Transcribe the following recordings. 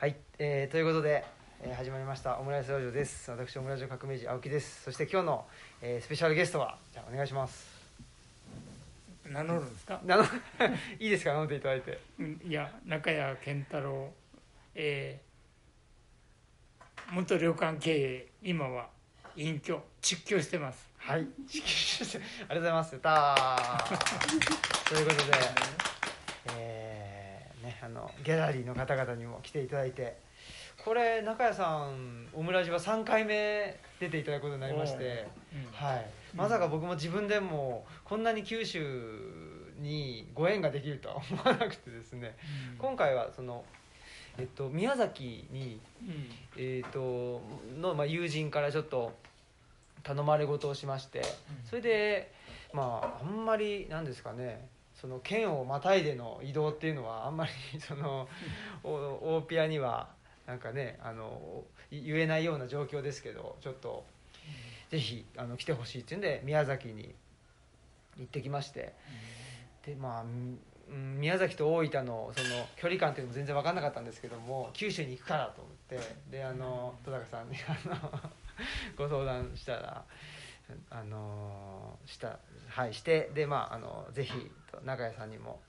はい、えーということで、えー始まりましたオムライスラジオです。私オムライス革命児青木です。そして今日の、えースペシャルゲストはじゃあお願いします。名乗るんですか、なの いいですか？飲んでいただいて。うんいや中谷健太郎、えー元旅館経営今は隠居実況してます。はいありがとうございます。たー。ということでえーねあのギャラリーの方々にも来ていただいてこれ中谷さんオムラジは3回目出ていただくことになりましてうん。はい、まさか僕も自分でもこんなに九州にご縁ができるとは思わなくてですね。今回はその、えっと、宮崎に、うん。えっとの、まあ、友人からちょっと頼まれ事をしましてそれでまああんまりなんですかねその県をまたいでの移動っていうのはあんまりその お大ピアにはなんかねあのい言えないような状況ですけどちょっとぜひあの来てほしいっていうんで宮崎に行ってきまして。でまあ宮崎と大分のその距離感っていうのも全然分かんなかったんですけども九州に行くからと思って。であの戸高さんにあのご相談したらあのしたはいしてでまああのぜひと中谷さんにも、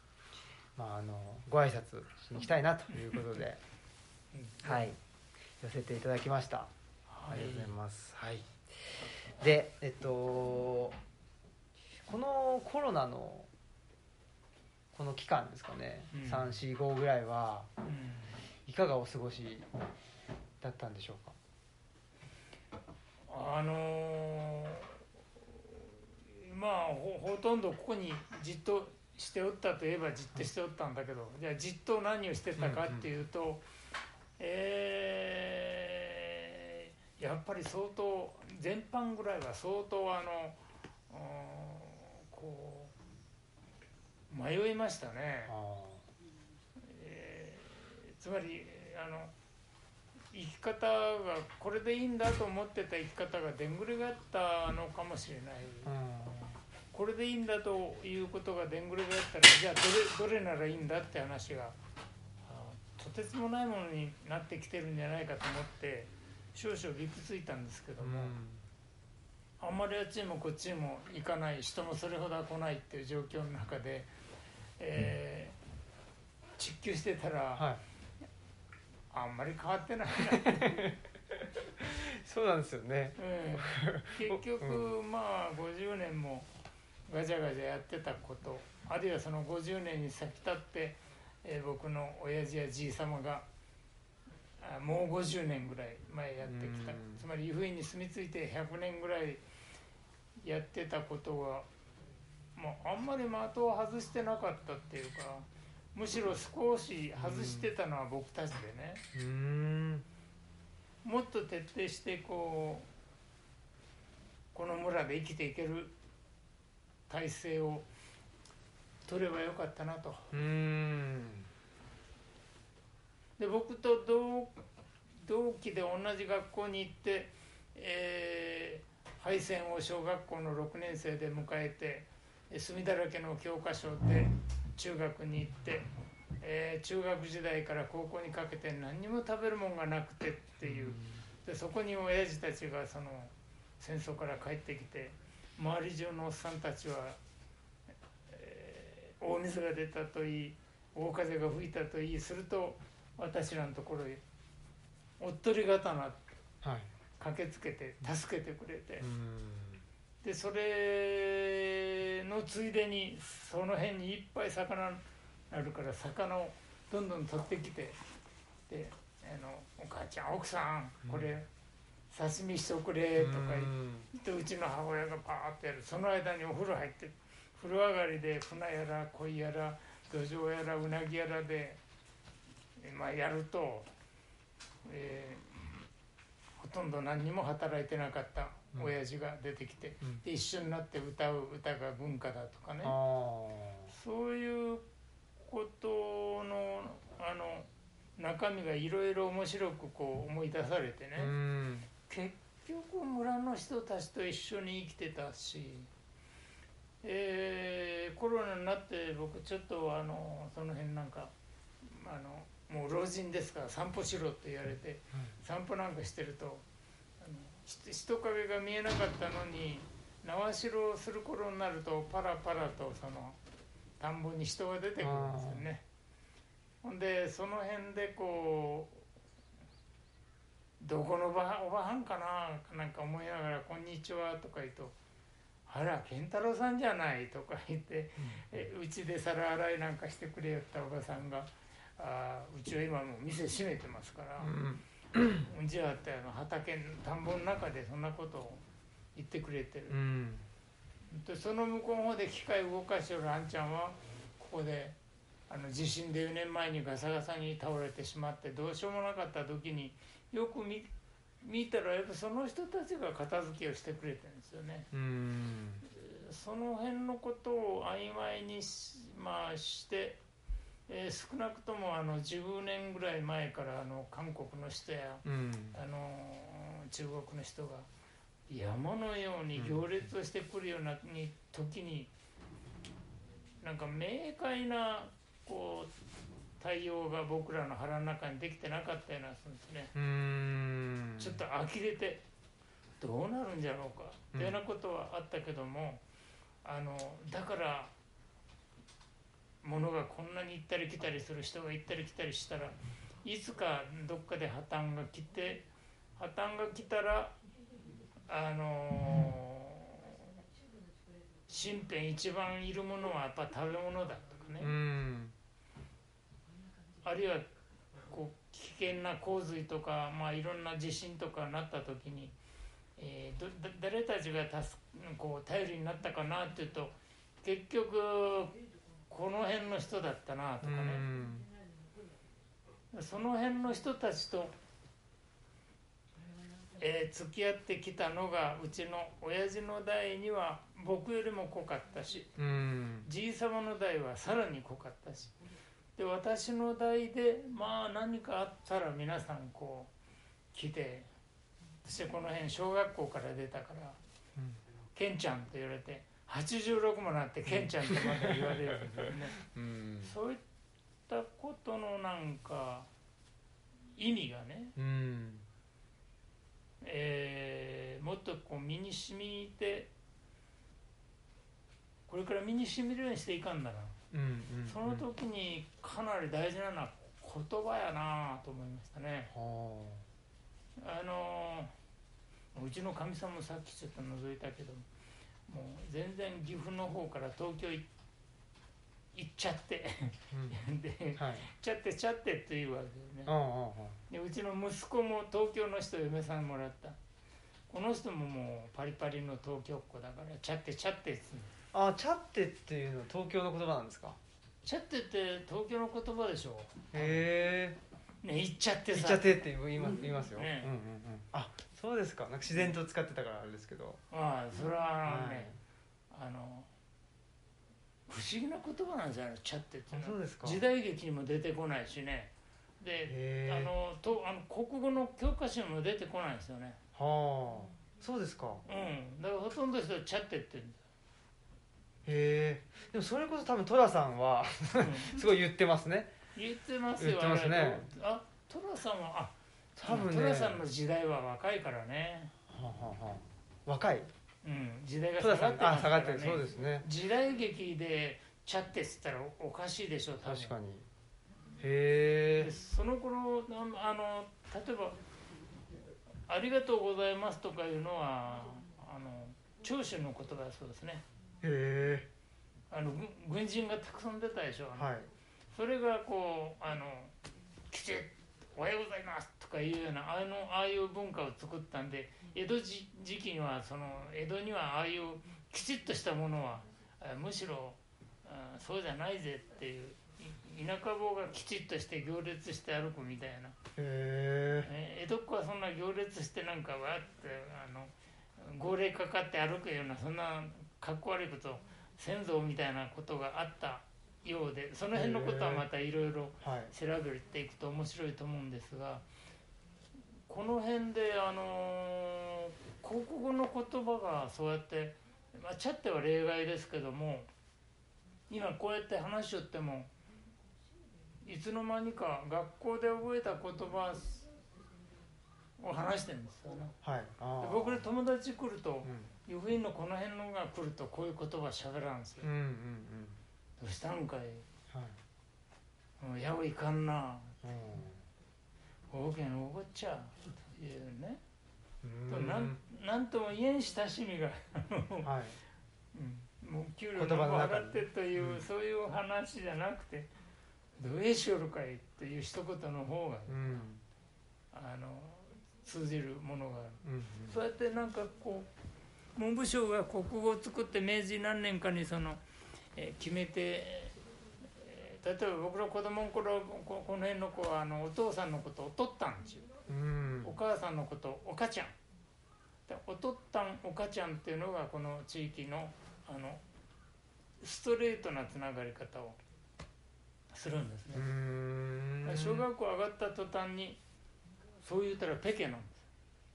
まあ、あのご挨拶しに来たいなということで、はい。寄せていただきました。ありがとうございます。はい。でえっとこのコロナのこの期間ですかね、うん。345ぐらいはうん。いかがお過ごしだったんでしょうか？あのーまあほほとんどここにじっとしておったといえばじっとしておったんだけど、じゃあじっと何をしてたかっていうと、えーやっぱり相当全般ぐらいは相当あのこう迷いましたね。あえーつまりあの生き方がこれでいいんだと思ってた生き方がでんぐり返ったのかもしれない。あこれでいいんだということがでんぐり返ったらじゃあどれどれならいいんだって話があとてつもないものになってきてるんじゃないかと思って少々びくついたんですけども、あんまりあっちにもこっちにも行かない人もそれほどは来ないっていう状況の中で、えー実況してたら、はい。あんまり変わってないな、そうなんですよね。ええ。結局、まあ50年もガチャガチャやってたことあるいはその50年に先立って、えー僕の親父やじい様があもう50年ぐらい前やってきた。うん。つまり湯布院に住み着いて100年ぐらいやってたことは、まあ、あんまり的を外してなかったっていうかむしろ少し外してたのは僕たちでね。もっと徹底してこうこの村で生きていける体制を取ればよかったなと。で僕と同同期で同じ学校に行って、えー敗戦を小学校の6年生で迎えてえー墨だらけの教科書で中学に行って、えー中学時代から高校にかけて何にも食べるもんがなくてっていう。でそこに親父たちがその戦争から帰ってきて周り中のおっさんたちは、えー大水が出たといい大風が吹いたといいすると私らのところへおっとり刀はい。駆けつけて助けてくれてでそれのついでにその辺にいっぱい魚あるから魚をどんどん取ってきてであの「お母ちゃん奥さんこれ刺身しておくれ」とか言ってうちの母親がパーッとやる。その間にお風呂入って風呂上がりで船やら鯉やら土壌やらうなぎやらで、えまあ、やると、えーほとんど何にも働いてなかった親父が出てきて、うん。で一緒になって歌う歌が文化だとかね。そういうことのあの中身がいろいろ面白くこう思い出されてね、結局村の人たちと一緒に生きてたし、えーコロナになって僕ちょっとあのその辺なんかあのもう老人ですから散歩しろって言われて散歩なんかしてるとあのひ人影が見えなかったのに縄代をする頃になるとパラパラとその田んぼに人が出てくるんですよね。ほんでその辺でこうどこのおばおばはんかななんか思いながら「こんにちは」とか言うと「あら健太郎さんじゃない」とか言ってえうちで皿洗いなんかしてくれよったおばさんが「あーうちは今もう店閉めてますから」うん。うちはってあの畑田んぼの中でそんなことを言ってくれてる。う、ん。でその向こうの方で機械動かしてるあんちゃんはここであの地震で4年前にガサガサに倒れてしまってどうしようもなかった時によく見見たらやっぱその人たちが片付けをしてくれてるんですよね。うん。その辺のことを曖昧にし,、まあ、して、えー少なくともあの10年ぐらい前からあの韓国の人やうん。あの中国の人が山のように行列をしてくるようなに時になんか明快なこう対応が僕らの腹の中にできてなかったようなそうですね。うん。ちょっと呆れてどうなるんじゃろうか。うんというようなことはあったけどもあのだから物がこんなに行ったり来たりする人が行ったり来たりしたらいつかどっかで破綻が来て破綻が来たらあの身辺一番いるものはやっぱ食べ物だとかね、うんあるいはこう危険な洪水とか、まあ、いろんな地震とかなった時に、えーどだ誰たちが助こう頼りになったかなっていうと結局この辺の人だったなとうかね、ん。その辺の人たちと、えー付き合ってきたのがうちの親父の代には僕よりも濃かったしうん。じい様の代はさらに濃かったしで私の代でまあ何かあったら皆さんこう来て私はこの辺小学校から出たからうん「ケンちゃん」と言われて86もなって「ケンちゃん」ってまだ言われるんですよね。うんそういったことのなんか意味がね、うんえーもっとこう身に染みてこれから身に染みるようにしていかんだな。うんうんその時にかなり大事なのは言葉やなと思いましたね。はあ。のうちのかみさんもさっきちょっと覗いたけどもう全然岐阜の方から東京い行っちゃって。ん。で行っはい。ちゃってちゃってっていうわけでああねあ。でうちの息子も東京の人嫁さんもらった。この人ももうパリパリの東京っ子だからちゃってちゃってっつうのああチャッテっていうのは東京の言葉なんですか？ちゃってって東京の言葉でしょ。へえ。ね行っちゃって言っさちゃってって言います言いますよ、ね。うんうんうん。あそうですか。なんか自然と使ってたからあれですけど。ああそれはね、はい。あの不思議な言葉なんですよあのチャってってそうですか。時代劇にも出てこないしね。であのとあの国語の教科書にも出てこないんですよね。はあ。そうですか。うん。だからほとんどの人はチャってって言うんへえでもそれこそ多分寅さんはすごい言ってますね。言ってますよ言ってますね。あ寅さんはあ多分ね。寅さんの時代は若いからね。はあはあはあ。若い？うん時代が下がってますから、ね、下がってる。そうですね。時代劇でチャってっつったらおおかしいでしょ多分。確かに。へでえその頃あの例えば「ありがとうございます」とかいうのはあの長州の言葉だそうですねへえあの軍軍人がたくさん出たでしょ、はい。それがこうあのきちっおはようございますとかいうようなあのああいう文化を作ったんで江戸時時期にはその江戸にはああいうきちっとしたものはあむしろあそうじゃないぜっていうい田舎坊がきちっとして行列して歩くみたいな。へええ江戸っ子はそんな行列してなんかわーってあの号令かかって歩くようなそんなかっこ悪いこと先祖みたいなことがあったようでその辺のことはまたいろいろはい。調べていくと面白いと思うんですがこの辺であの国語の言葉がそうやって、まあ、チャっては例外ですけども今こうやって話しよってもいつの間にか学校で覚えた言葉を話してるんですよね。はい。僕の友達来るとう湯布院のこの辺のが来るとこういう言葉喋らんですよ。んうんうんうん。どうしたんかい。はい。うんやおいかんな。うん。大きな怒っちゃう。というね。うとなんなんとも言えん親しみが、はい。うん、もう給料の上がってという、うん。そういう話じゃなくてどうえしよるかいという一言の方がうん。あの通じるものがある。うん。そうやってなんかこう文部省が国語を作って明治何年かにその、えー決めて、えー例えば僕の子供の頃ここの辺の子はあのお父さんのことをおとったんですよう。ん。お母さんのことおかちゃん。でおとったんおかちゃんっていうのがこの地域のあのストレートなつながり方をするんですね。う、ん。小学校上がった途端にそう言ったらペケなんで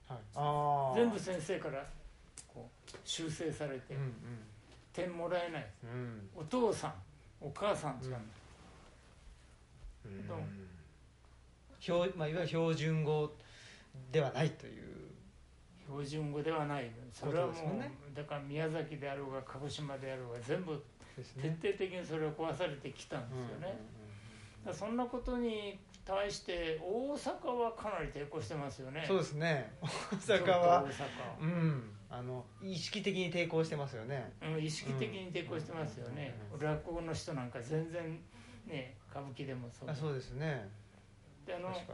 す。はい。全部先生から修正されてうん点もらえない。ですうん。うんお父さんお母さん違ううん。どう標まあ、いわゆる標準語ではないという。標準語ではない。それはもうね。だから宮崎であろうが鹿児島であろうが全部徹底的にそれを壊されてきたんですよね、だからそんなことに対して大阪はかなり抵抗してますよね。そうですね。大阪は。大阪。うんあの意識的に抵抗してますよね。うん、意識的に抵抗してますよね、うん落語の人なんか全然ね歌舞伎でもそう。あそうですね。であの確か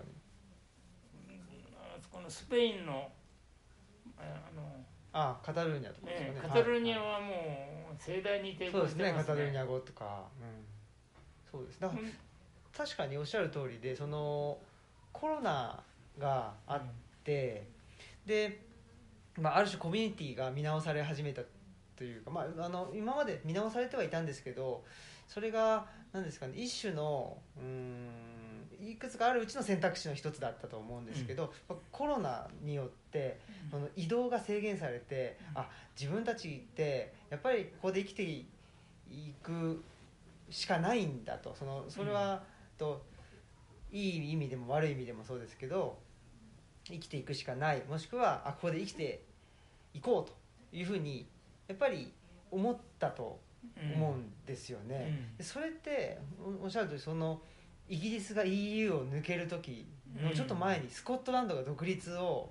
このスペインのあの、あカタルーニャとかですよね。ねカタルーニャはもう盛大に抵抗してますね。カタルーニねャ語とか、うん、そうです。だからうん。確かにおっしゃる通りでそのコロナがあって、で、まあ、ある種コミュニティが見直され始めたというか、まあ、あの今まで見直されてはいたんですけどそれが何ですかね一種のうーんいくつかあるうちの選択肢の一つだったと思うんですけど、まあコロナによってその移動が制限されて、あ自分たちってやっぱりここで生きていくしかないんだと。そのそれは、といい意味でも悪い意味でもそうですけど生きていくしかない。もしくはあここで生きていこうというふうにやっぱり思ったと思うんですよね。でそれっておおっしゃる通りそのイギリスが EU を抜ける時のちょっと前にスコットランドが独立を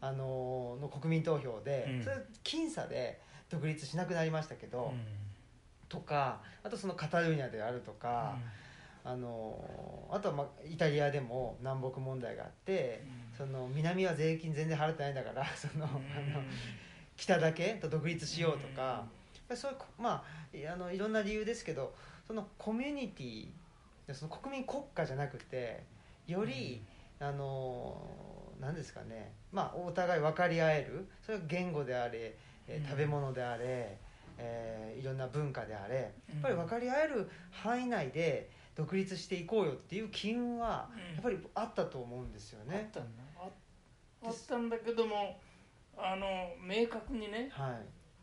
あのの国民投票で、うん。それ僅差で独立しなくなりましたけど、うん。とかあとそのカタルーニャであるとか、あのあとは、まあ、イタリアでも南北問題があってその南は税金全然払ってないんだから その、あの北だけと独立しようとか、そういうこまあいあのいろんな理由ですけどそのコミュニティその国民国家じゃなくてより、あの何ですかね、まあ、お互い分かり合えるそれは言語であれ、え食べ物であれ、えーいろんな文化であれやっぱり分かり合える範囲内で独立していこうよっていう機運はうん。やっぱりあったと思うんですよね。あったんだああったんだけどもあの明確にねは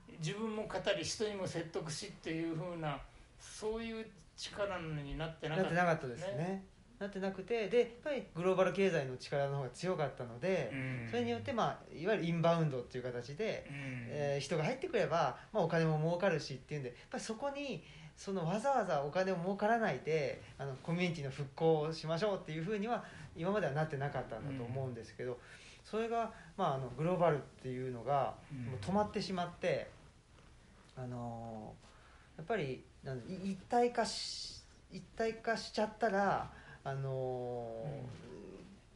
い。自分も語り人にも説得しっていうふうなそういう力になってなかなっったてなかったですね。なってなくてでやっぱりグローバル経済の力の方が強かったので、うん。それによって、まあ、いわゆるインバウンドっていう形で、うん。えー人が入ってくれば、まあ、お金も儲かるしっていうんでやっぱりそこにそのわざわざお金を儲からないであのコミュニティの復興をしましょうっていうふうには今まではなってなかったんだと思うんですけど、それが、まあ、あのグローバルっていうのがうん。もう止まってしまって、あのーやっぱりなん一体化し一体化しちゃったら、あの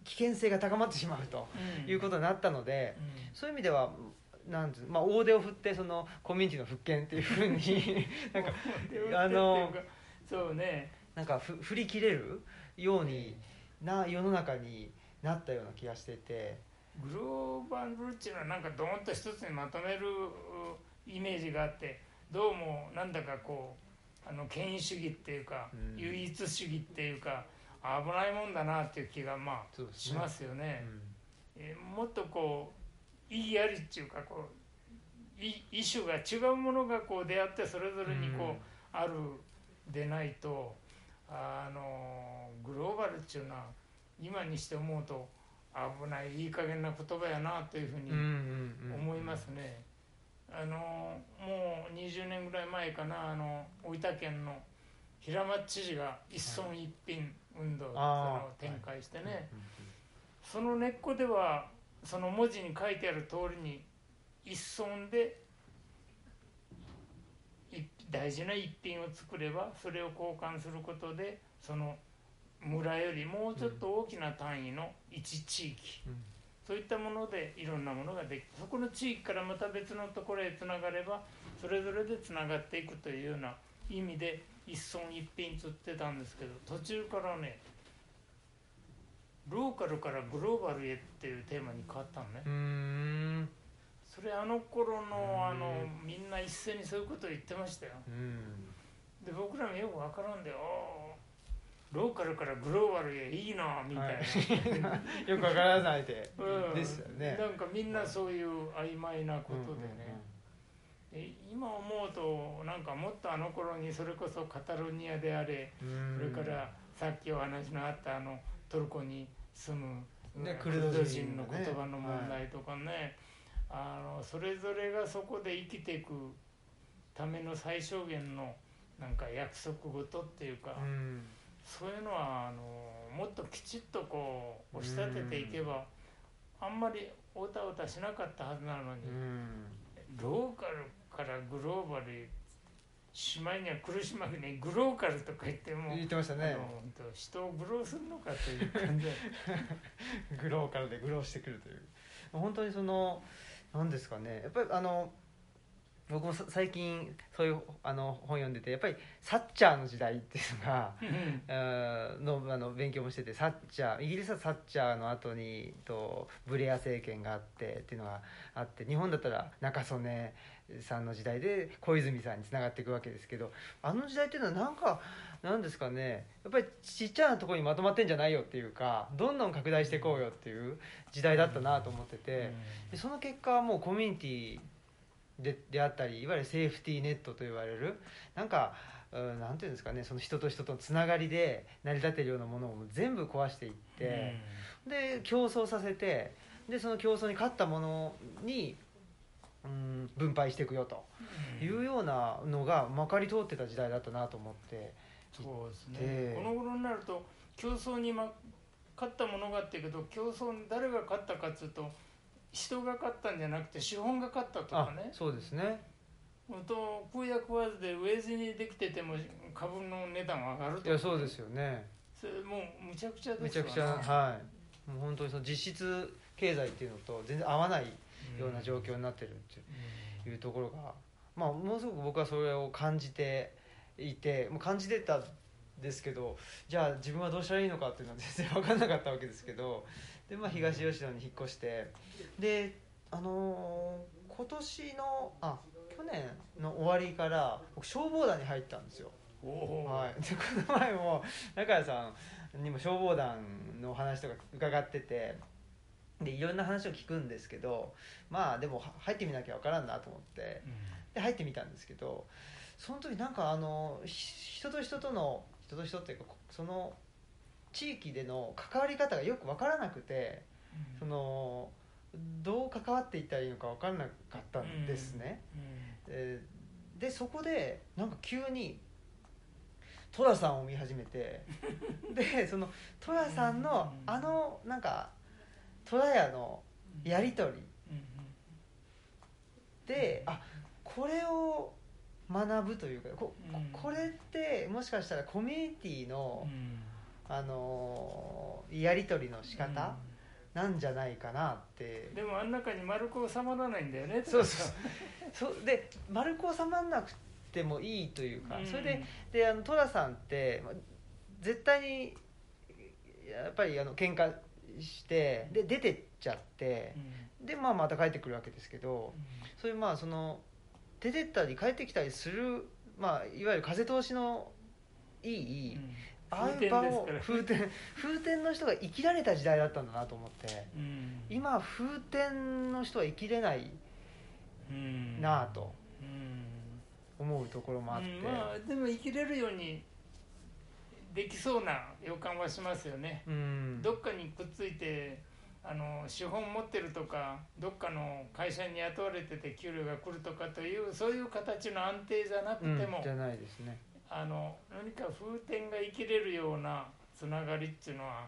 ー危険性が高まってしまうとうん。いうことになったので。うん。そういう意味ではなんていうまあ、大手を振ってそのコミュニティの復権っていうふうに なんかあのそうね。なんかふ振り切れるようにな世の中になったような気がしていて。グローバルっていうのはなんかドーンと一つにまとめるうイメージがあってどうもなんだかこうあの権威主義っていうか、うん。唯一主義っていうか危ないもんだなっていう気がまあしますよね。うん。えーもっとこう意義ありっていうかこうい異種が違うものがこう出会ってそれぞれにこう、うん。あるでないとあのグローバルっていうのは今にして思うと危ないいい加減な言葉やなというふうに思いますね。あのもう20年ぐらい前かなあの大分県の平松知事が一村一品運動を展開してね、その根っこではその文字に書いてある通りに一村で大事な一品を作ればそれを交換することでその村よりもうちょっと大きな単位の一地域、うん、そういったものでいろんなものができてそこの地域からまた別のところへつながればそれぞれでつながっていくというような意味で一村一品つってたんですけど途中からねローカルからグローバルへっていうテーマに変わったのね。それあの頃のあのみんな一斉にそういうことを言ってましたよ。で僕らもよく分からんでローカルからグローバルへいいなみたいな、はい、よく分からないで、うん、ですよね。なんかみんなそういう曖昧なことでね、で今思うとなんかもっとあの頃にそれこそカタロニアであれそれからさっきお話のあったあのトルコに住む、ね、クルド人の言葉の問題とかね、はい。あのそれぞれがそこで生きていくための最小限のなんか約束事っていうか、うん、そういうのはあのもっときちっとこう押し立てていけば、うん、あんまりおたおたしなかったはずなのに、うん、ローカルからグローバルしまいには苦しまにグローカルとか言っても言ってましたね。人をグローするのかという感じ グローカルでグローしてくるという。本当にその何ですかね。やっぱりあの僕も最近そういうあの本読んでてやっぱりサッチャーの時代っていうのがのあの勉強もしててサッチャーイギリスはサッチャーの後にとブレア政権があってっていうのがあって日本だったら中曽根さんの時代で小泉さんにつながっていくわけですけどあの時代っていうのはなんかなんですかねやっぱりちっちゃなところにまとまってんじゃないよっていうかどんどん拡大していこうよっていう時代だったなと思っててでその結果もうコミュニティでであったりいわゆるセーフティーネットと言われるなんかなんていうんですかねその人と人とのつながりで成り立てるようなものを全部壊していって、で競争させてでその競争に勝ったものにうん分配していくよと。いうようなのがまかり通ってた時代だったなと思って。そうですね。この頃になると競争に、ま、勝ったものがあってけど競争に誰が勝ったかっつうと人が勝ったんじゃなくて資本が勝ったとかね。そうですね。本当食うや食わずで飢え死にできてても株の値段上がるとか、ね、いやそうですよね。それもうむちゃくちゃですめちゃくちゃはい。もう本当にその実質経済っていうのと全然合わないような状況になってるっていうところが、まあものすごく僕はそれを感じていてもう感じてたんですけどじゃあ自分はどうしたらいいのかっていうのは全然分かんなかったわけですけどで、まあ、東吉野に引っ越してであのー、今年のあ去年の終わりから僕消防団に入ったんですよ。はい、でこの前も中谷さんにも消防団の話とか伺っててでいろんな話を聞くんですけどまあでも入ってみなきゃ分からんなと思って。で入ってみたんですけどその時なんかあの人と人との人と人っていうかその地域での関わり方がよく分からなくて、うん、そのどう関わっていったらいいのか分からなかったんですね、でそこでなんか急に戸田さんを見始めて でその戸田さんのあのなんか戸田屋のやり取り。であこれを学ぶというかこ,、これってもしかしたらコミュニティの、あのやり取りの仕方、なんじゃないかなって。でもあん中に丸く収まらないんだよね。そうそうそう。で丸く収まらなくてもいいというか、うん、それでであの寅さんって絶対にやっぱりあの喧嘩してで出てっちゃって、うん、で、まあ、また帰ってくるわけですけど、うん、そういうまあその出てったり帰ってきたりする、まあ、いわゆる風通しのいい、うん、ああいう場を風天 風天の人が生きられた時代だったんだなと思って、うん、今風天の人は生きれないなあと思うところもあって、まあ、でも生きれるようにできそうな予感はしますよね、うん。どっかにくっついてあの資本持ってるとかどっかの会社に雇われてて給料が来るとかというそういう形の安定じゃなくても、うんじゃないですね。あの何か風天が生きれるようなつながりっていうのは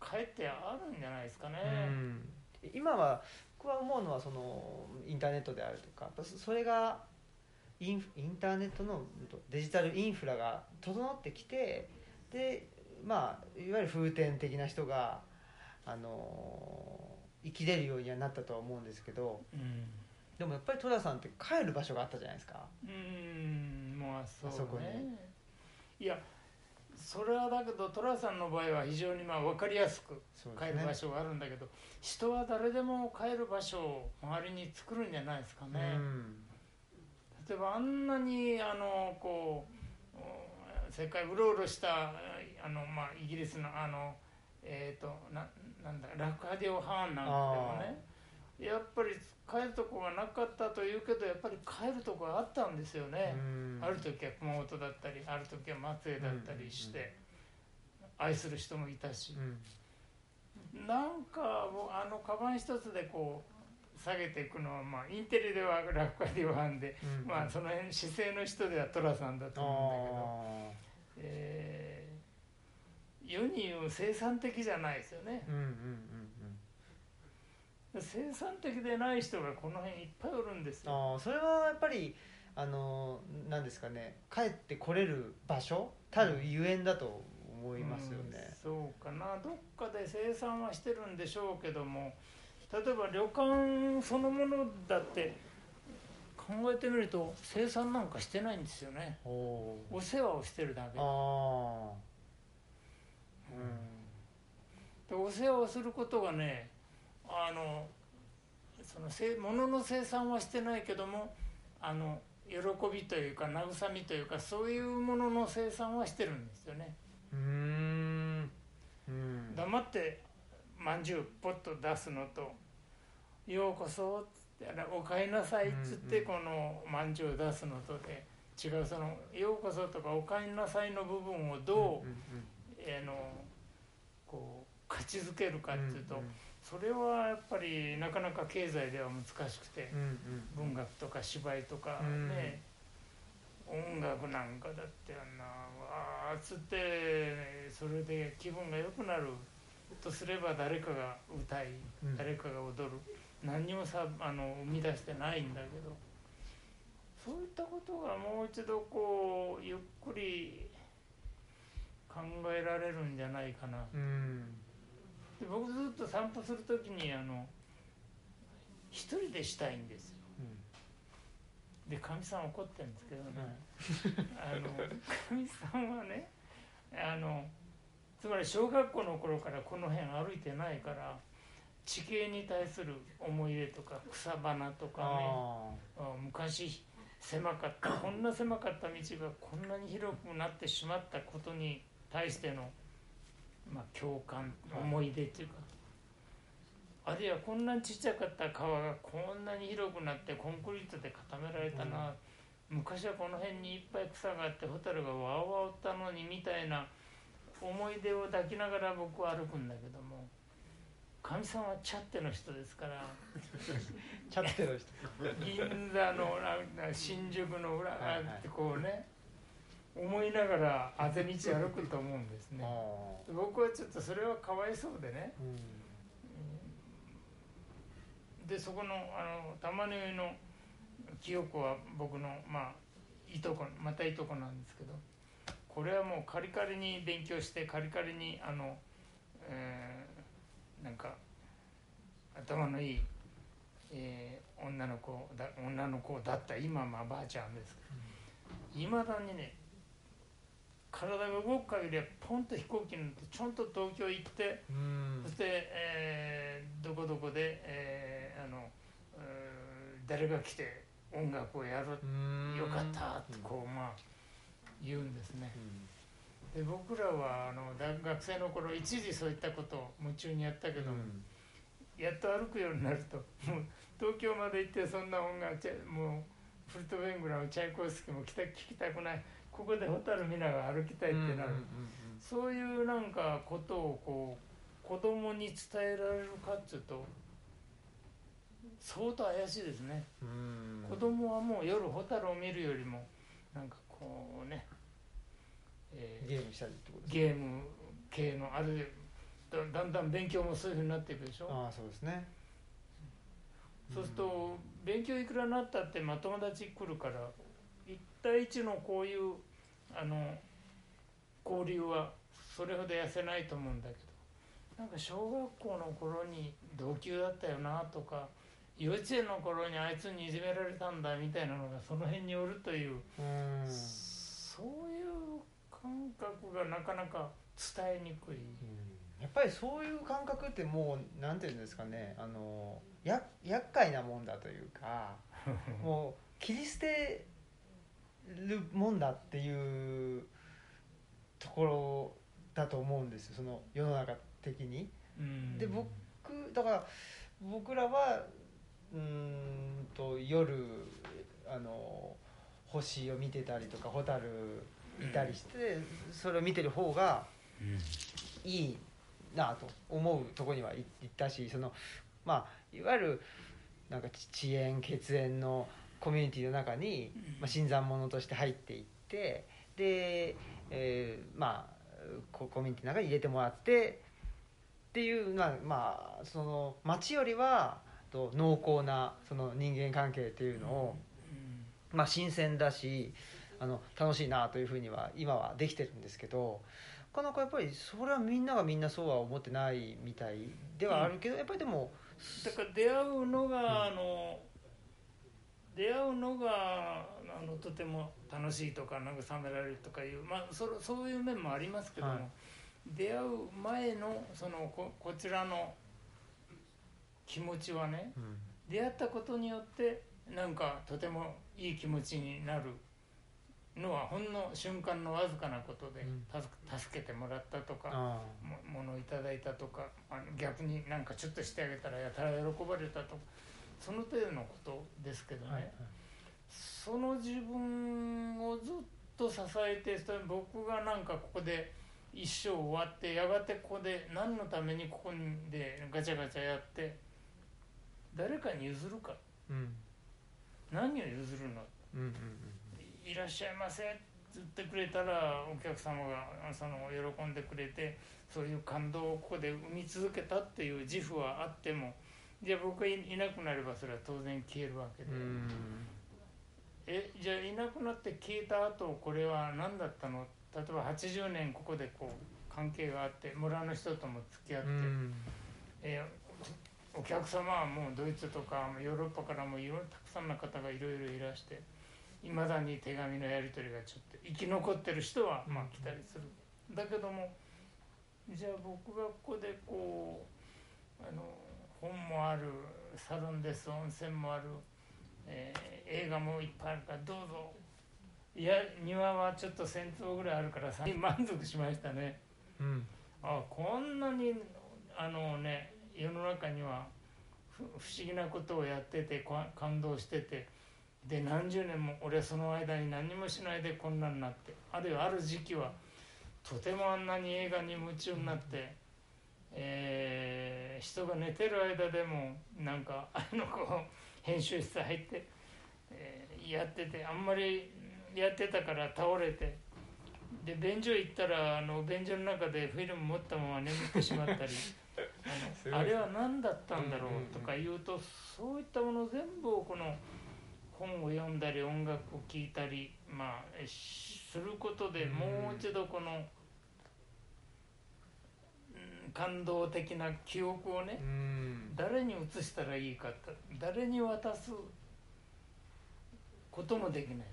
かえってあるんじゃないですかね。うん。今は僕は思うのはそのインターネットであるとかそれがインフインターネットのデジタルインフラが整ってきてでまあいわゆる風天的な人があの生きれるようにはなったとは思うんですけどうん。でもやっぱり戸田さんって帰る場所があったじゃないですか。うんまあそうあそこねに。いやそれはだけど寅さんの場合は非常にまあ分かりやすく帰る場所があるんだけど、人は誰でも帰る場所を周りに作るんじゃないですかね、うん例えばあんなにあのこうお世界うろうろしたあの、まあ、イギリスのあのえっ、とななんだラクハディオ・ハーンなんかでもねやっぱり帰るとこがなかったというけどやっぱり帰るとこがあったんですよね、うん。ある時は熊本だったりある時は松江だったりして、愛する人もいたし。う、ん。なんかもうあのカバン一つでこう下げていくのは、まあ、インテリではラフカディオハンで、うんまあその辺姿勢の人では寅さんだと思うんだあけど、えー世に言う生産的じゃないですよね。ーうんうんうんうん。生産的でない人がこの辺いっぱいおるんですよ。あーそれはやっぱりあのなんですかね帰ってこれる場所たるゆえんだと思いますよね。うんそうかな。どっかで生産はしてるんでしょうけども例えば旅館そのものだって考えてみると生産なんかしてないんですよね。お世話をしてるだけ。ああでお世話をすることがねあのそのせ物の生産はしてないけどもあの喜びというか慰みというかそういうものの生産はしてるんですよね。うんうん。うん。黙ってまんじゅうポッと出すのと「ようこそ」っつってあら「おかえりなさい」っつってうんこのまんじゅうを出すのとで違うその「ようこそ」とか「おかえりなさい」の部分をどう、んあのこう価値づけるかうんっていうと、それはやっぱりなかなか経済では難しくて文学とか芝居とかね、音楽なんかだってあんなわーっつってそれで気分が良くなるとすれば誰かが歌いうん。誰かが踊る何にもさあの生み出してないんだけど。そういったことがもう一度こうゆっくり考えられるんじゃないかな。うん。で僕ずっと散歩する時にあの一人でしたいんですよ。でかみさん怒ってるんですけどね、あのかみさんはねあのつまり小学校の頃からこの辺歩いてないから地形に対する思い出とか草花とかね昔狭かったこんな狭かった道がこんなに広くなってしまったことに対しての、まあ、共感思い出っていうか、あるいはこんなにちっちゃかった川がこんなに広くなってコンクリートで固められたな、昔はこの辺にいっぱい草があってホタルがわーわーおったのにみたいな思い出を抱きながら僕は歩くんだけどもかみさんはチャッテの人ですから。ーチャッテの人。銀座のなんか新宿の裏ってこうね思いながらあぜ道歩くと思うんですね。あ僕はちょっとそれはかわいそうでね。ーうん。でそこのあの玉ねぎの清子は僕のまあいとこまたいとこなんですけどこれはもうカリカリに勉強してカリカリにあの、えーなんか頭のいい、えー女の子だ女の子だった今まあばあちゃんですけど。いまだにね体が動く限りはポンと飛行機に乗ってちょんと東京行ってうん。そして、えーどこどこで、えーあの誰が来て音楽をやる。うん。よかったってこうまあ言うんですねで僕らはあの大学生の頃一時そういったことを夢中にやったけど、やっと歩くようになるともう東京まで行ってそんな音楽もうフルトベングラーチャイコフスキーも来た聞きたくない。ここで蛍見ながら歩きたいってなる、うんうんうんそういうなんかことをこう子供に伝えられるかっつうと相当怪しいですね、うん。子供はもう夜蛍を見るよりもなんかこうね、えーゲームしたりってことですゲーム系のあるだだんだん勉強もそういうふうになっていくでしょ？ああそうですね。そうすると勉強いくらになったってまあ友達来るから一対一のこういうあの交流はそれほど痩せないと思うんだけどなんか小学校の頃に同級だったよなとか幼稚園の頃にあいつにいじめられたんだみたいなのがその辺によるといううん。そういう感覚がなかなか伝えにくい。やっぱりそういう感覚ってもうなんていうんですかねあのや厄介なもんだというか もう切り捨てるもんだっていうところだと思うんですよその世の中的に。うんで僕だから僕らはうーんと夜あの星を見てたりとか蛍いたりしてそれを見てる方がいいなと思うところには行ったしそのまあいわゆるなんかち遅延血縁のコミュニティの中に、まあ、新参者として入っていってで、えーまあココミュニティの中に入れてもらってっていうまあまあその町よりはと濃厚なその人間関係っていうのを、まあ、新鮮だしあの楽しいなというふうには今はできてるんですけどなかなかやっぱりそれはみんながみんなそうは思ってないみたいではあるけど、やっぱりでもだから出会うのが、あの出会うのがあのとても楽しいとか慰められるとかいう、まあ、そそういう面もありますけども、はい。出会う前のそのここちらの気持ちはねうん。出会ったことによってなんかとてもいい気持ちになるのはほんの瞬間のわずかなことでうん。助助けてもらったとか。あもものをいただいたとかあの逆になんかちょっとしてあげたらやたら喜ばれたとかその程度のことですけどね、あはいはい。その自分をずっと支えてそれ僕がなんかここで一生終わってやがてここで何のためにここでガチャガチャやって誰かに譲るか。うん。何を譲るの？うんうんいらっしゃいませ。って言ってくれたらお客様がその喜んでくれてそういう感動をここで生み続けたっていう自負はあってもじゃあ僕がいいなくなればそれは当然消えるわけで、えじゃあいなくなって消えた後これは何だったの？例えば80年ここでこう関係があって村の人とも付き合って、うん。えーお客様はもうドイツとかヨーロッパからもいろいろたくさんの方がいろいろいらしていまだに手紙のやり取りがちょっと生き残ってる人はまあ来たりする。だけどもじゃあ僕がここでこうあの本もあるサロンです温泉もある、えー映画もいっぱいあるからどうぞ。いや庭はちょっと1,000坪ぐらいあるからさ満足しましたね。うん。あこんなにあのね世の中にはふ不思議なことをやっててこ感動しててで何十年も俺その間に何もしないでこんなになってあるいはある時期はとてもあんなに映画に夢中になって、えー人が寝てる間でもなんかあのこう編集室入って、えーやっててあんまりやってたから倒れてで便所行ったらあの便所の中でフィルム持ったまま眠ってしまったり すああれは何だったんだろうとか言うとそういったもの全部をこの本を読んだり音楽を聴いたりまあすることでうん。もう一度この、うん感動的な記憶をねうん。誰に移したらいいかって誰に渡すこともできない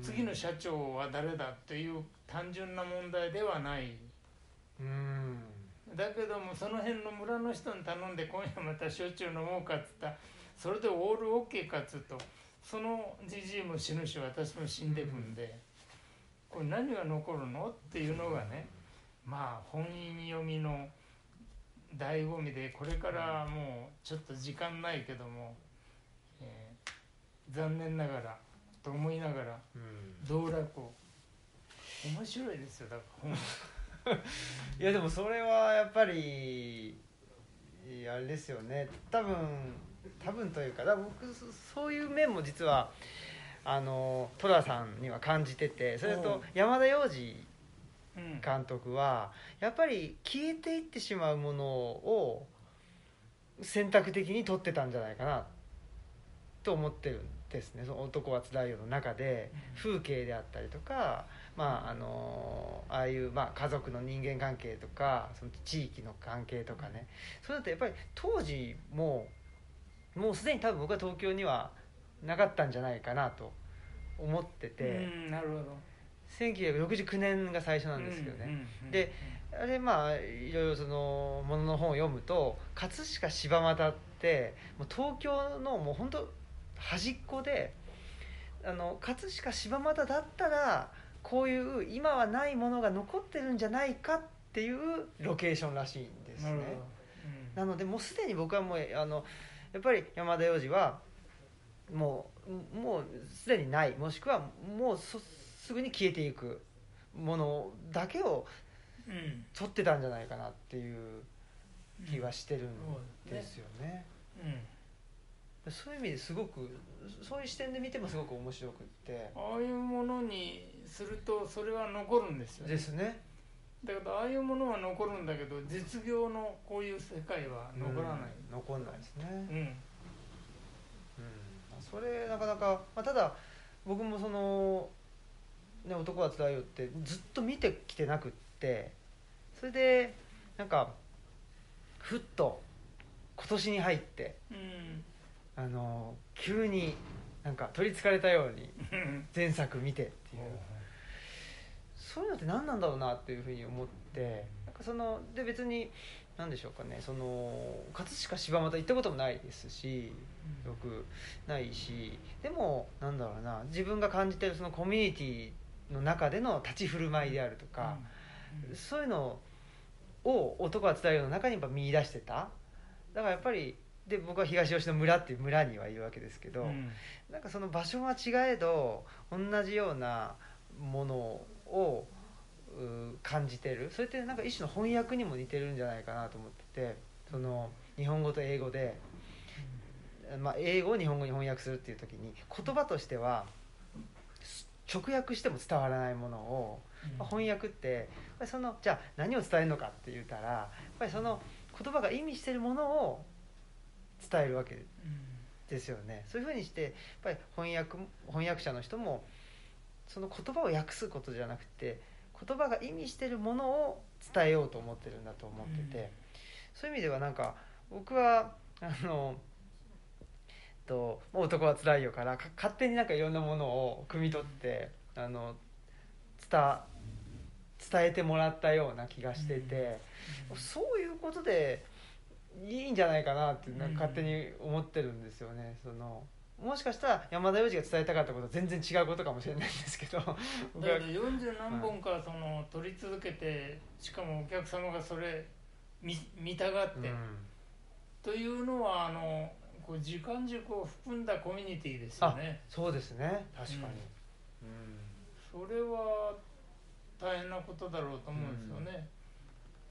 次の社長は誰だっていう単純な問題ではない。うん。だけどもその辺の村の人に頼んで今夜また焼酎飲もうかっつったらそれでオールオッケーかっつうとそのじじいも死ぬし私も死んでくんで、これ何が残るの？っていうのがねまあ本読みの醍醐味でこれからもうちょっと時間ないけども、えー残念ながらと思いながらうん。道楽を。面白いですよだから本。いやでもそれはやっぱりあれですよね。多分多分というかだ僕そそういう面も実はあの寅さんには感じててそれと山田洋次うん監督はやっぱり消えていってしまうものを選択的に撮ってたんじゃないかなと思ってるんですね「その男はつらいよ」の中で風景であったりとか、まあ、あのああいう、まあ、家族の人間関係とかその地域の関係とかね。そういうのってやっぱり当時ももうすでに多分僕は東京にはなかったんじゃないかなと思ってて。うんなるほど。1969年が最初なんですけどね、うんうんうん。であれまあいろいろそのものの本を読むと葛飾柴又ってもう東京のもう本当端っこであの葛飾柴又だったらこういう今はないものが残ってるんじゃないかっていうロケーションらしいんですね。なるほど。なのでもうすでに僕はもうあのやっぱり山田洋次はもうもうすでにない。もしくはもうそすぐに消えていく。ものだけをうん。うん撮ってたんじゃないかなっていう気はしてるん。ですよね。うん。そういう意味ですごくそういう視点で見てもすごく面白くって。ああいうものにするとそれは残るんですよね。ですねだけどああいうものは残るんだけど実業のこういう世界は残らない、うん。残んないですね、うん。うん、それなかなか、まあ、ただ僕もその「ね、男はつらいよ」ってずっと見てきてなくってそれでなんかふっと今年に入ってうん。あの急になんか取りつかれたようにうん 前作見てっていうそういうのって何なんだろうなっていうふうに思ってなんかそので別に何でしょうかねその葛飾柴又行ったこともないですしよくないしでもなんだろうな自分が感じてるそのコミュニティの中での立ち振る舞いであるとか、そういうのを男は伝えるの中にやっぱ見出してた。だからやっぱりで僕は東吉野村っていう村にはいるわけですけど、うん。なんかその場所は違えど同じようなものをう感じてる。それってなんか一種の翻訳にも似てるんじゃないかなと思っててその日本語と英語で、まあ、英語を日本語に翻訳するっていう時に言葉としては直訳しても伝わらないものを、まあ翻訳ってやっぱりそのじゃあ何を伝えるのかって言ったらやっぱりその言葉が意味してるものを伝えるわけですよね。そういうふうにしてやっぱり翻訳翻訳者の人もその言葉を訳すことじゃなくて言葉が意味してるものを伝えようと思ってるんだと思ってて、うんそういう意味ではなんか僕はあのと「男はつらいよ」からか勝手になんかいろんなものを汲み取ってあの伝伝えてもらったような気がしてて、そういうことでいいんじゃないかなってなんか勝手に思ってるんですよね。そのもしかしたら山田洋次が伝えたかったことは全然違うことかもしれないんですけど だけど40何本かその撮り続けてしかもお客様がそれ見見たがって、うん。というのはあのこう時間軸を含んだコミュニティですよね。そうですね。確かに、それは大変なことだろうと思うんですよね、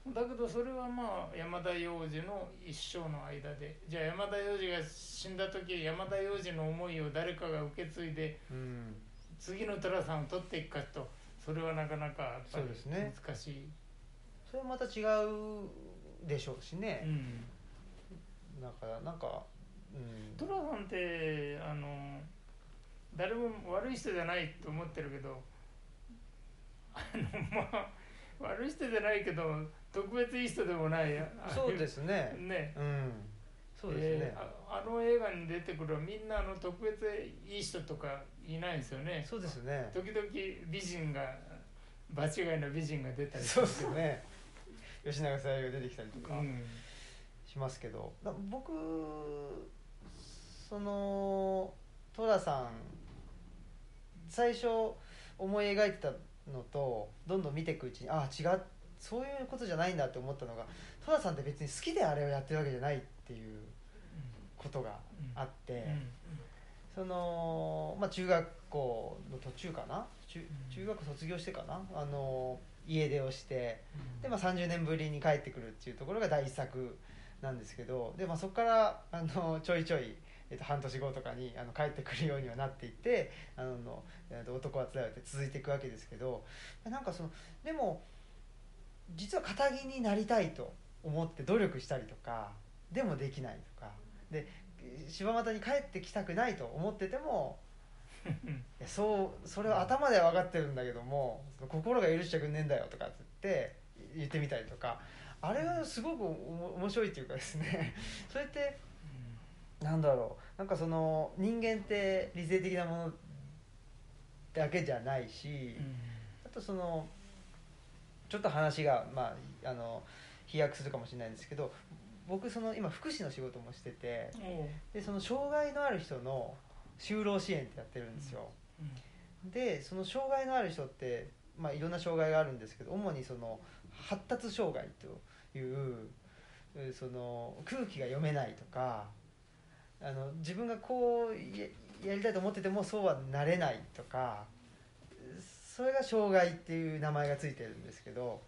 だけどそれはまあ山田洋次の一生の間で。じゃあ山田洋次が死んだ時山田洋次の思いを誰かが受け継いでうん。うん次の寅さんを取っていくかと。それはなかなかやっぱり難しい、それはまた違うでしょうしね。う、ん。だからなんか、うん、寅さんってあの誰も悪い人じゃないと思ってるけどあのまあ悪い人じゃないけど特別いい人でもないあそうですね。ね。うん。そうですね、えーああの映画に出てくるみんなあの特別いい人とかいないんですよね。そうですね。時々美人が場違いの美人が出たりそうですよね。吉永小百合が出てきたりとかうん。しますけど、だ僕その寅さん最初思い描いてたのとどんどん見ていくうちにああ違うそういうことじゃないんだって思ったのが寅さんって別に好きであれをやってるわけじゃないっていうことがあって、うん。その、まあ、中学校の途中かな？中中学校卒業してかな？あの家出をしてで、まあ、30年ぶりに帰ってくるっていうところが第一作なんですけどで、まあ、そこからあのちょいちょい、えっと、半年後とかにあの帰ってくるようにはなっていって「あのえっと男はつらい」って続いていくわけですけどなんかそのでも実は堅気になりたいと思って努力したりとかでもできないとか。で柴又に帰ってきたくないと思ってても そうそれは頭では分かってるんだけども心が許しちゃくんねえんだよとかって言ってみたりとか。あれはすごく面白いっていうかですね。それってなんだろう。なんかその人間って理性的なものだけじゃないしあとそのちょっと話がまああの飛躍するかもしれないんですけど僕その今福祉の仕事もしててでその障害のある人の就労支援ってやってるんですよ、でその障害のある人って、まあ、いろんな障害があるんですけど主にその発達障害というえーその空気が読めないとかあの自分がこうややりたいと思っててもそうはなれないとかそれが障害っていう名前がついてるんですけど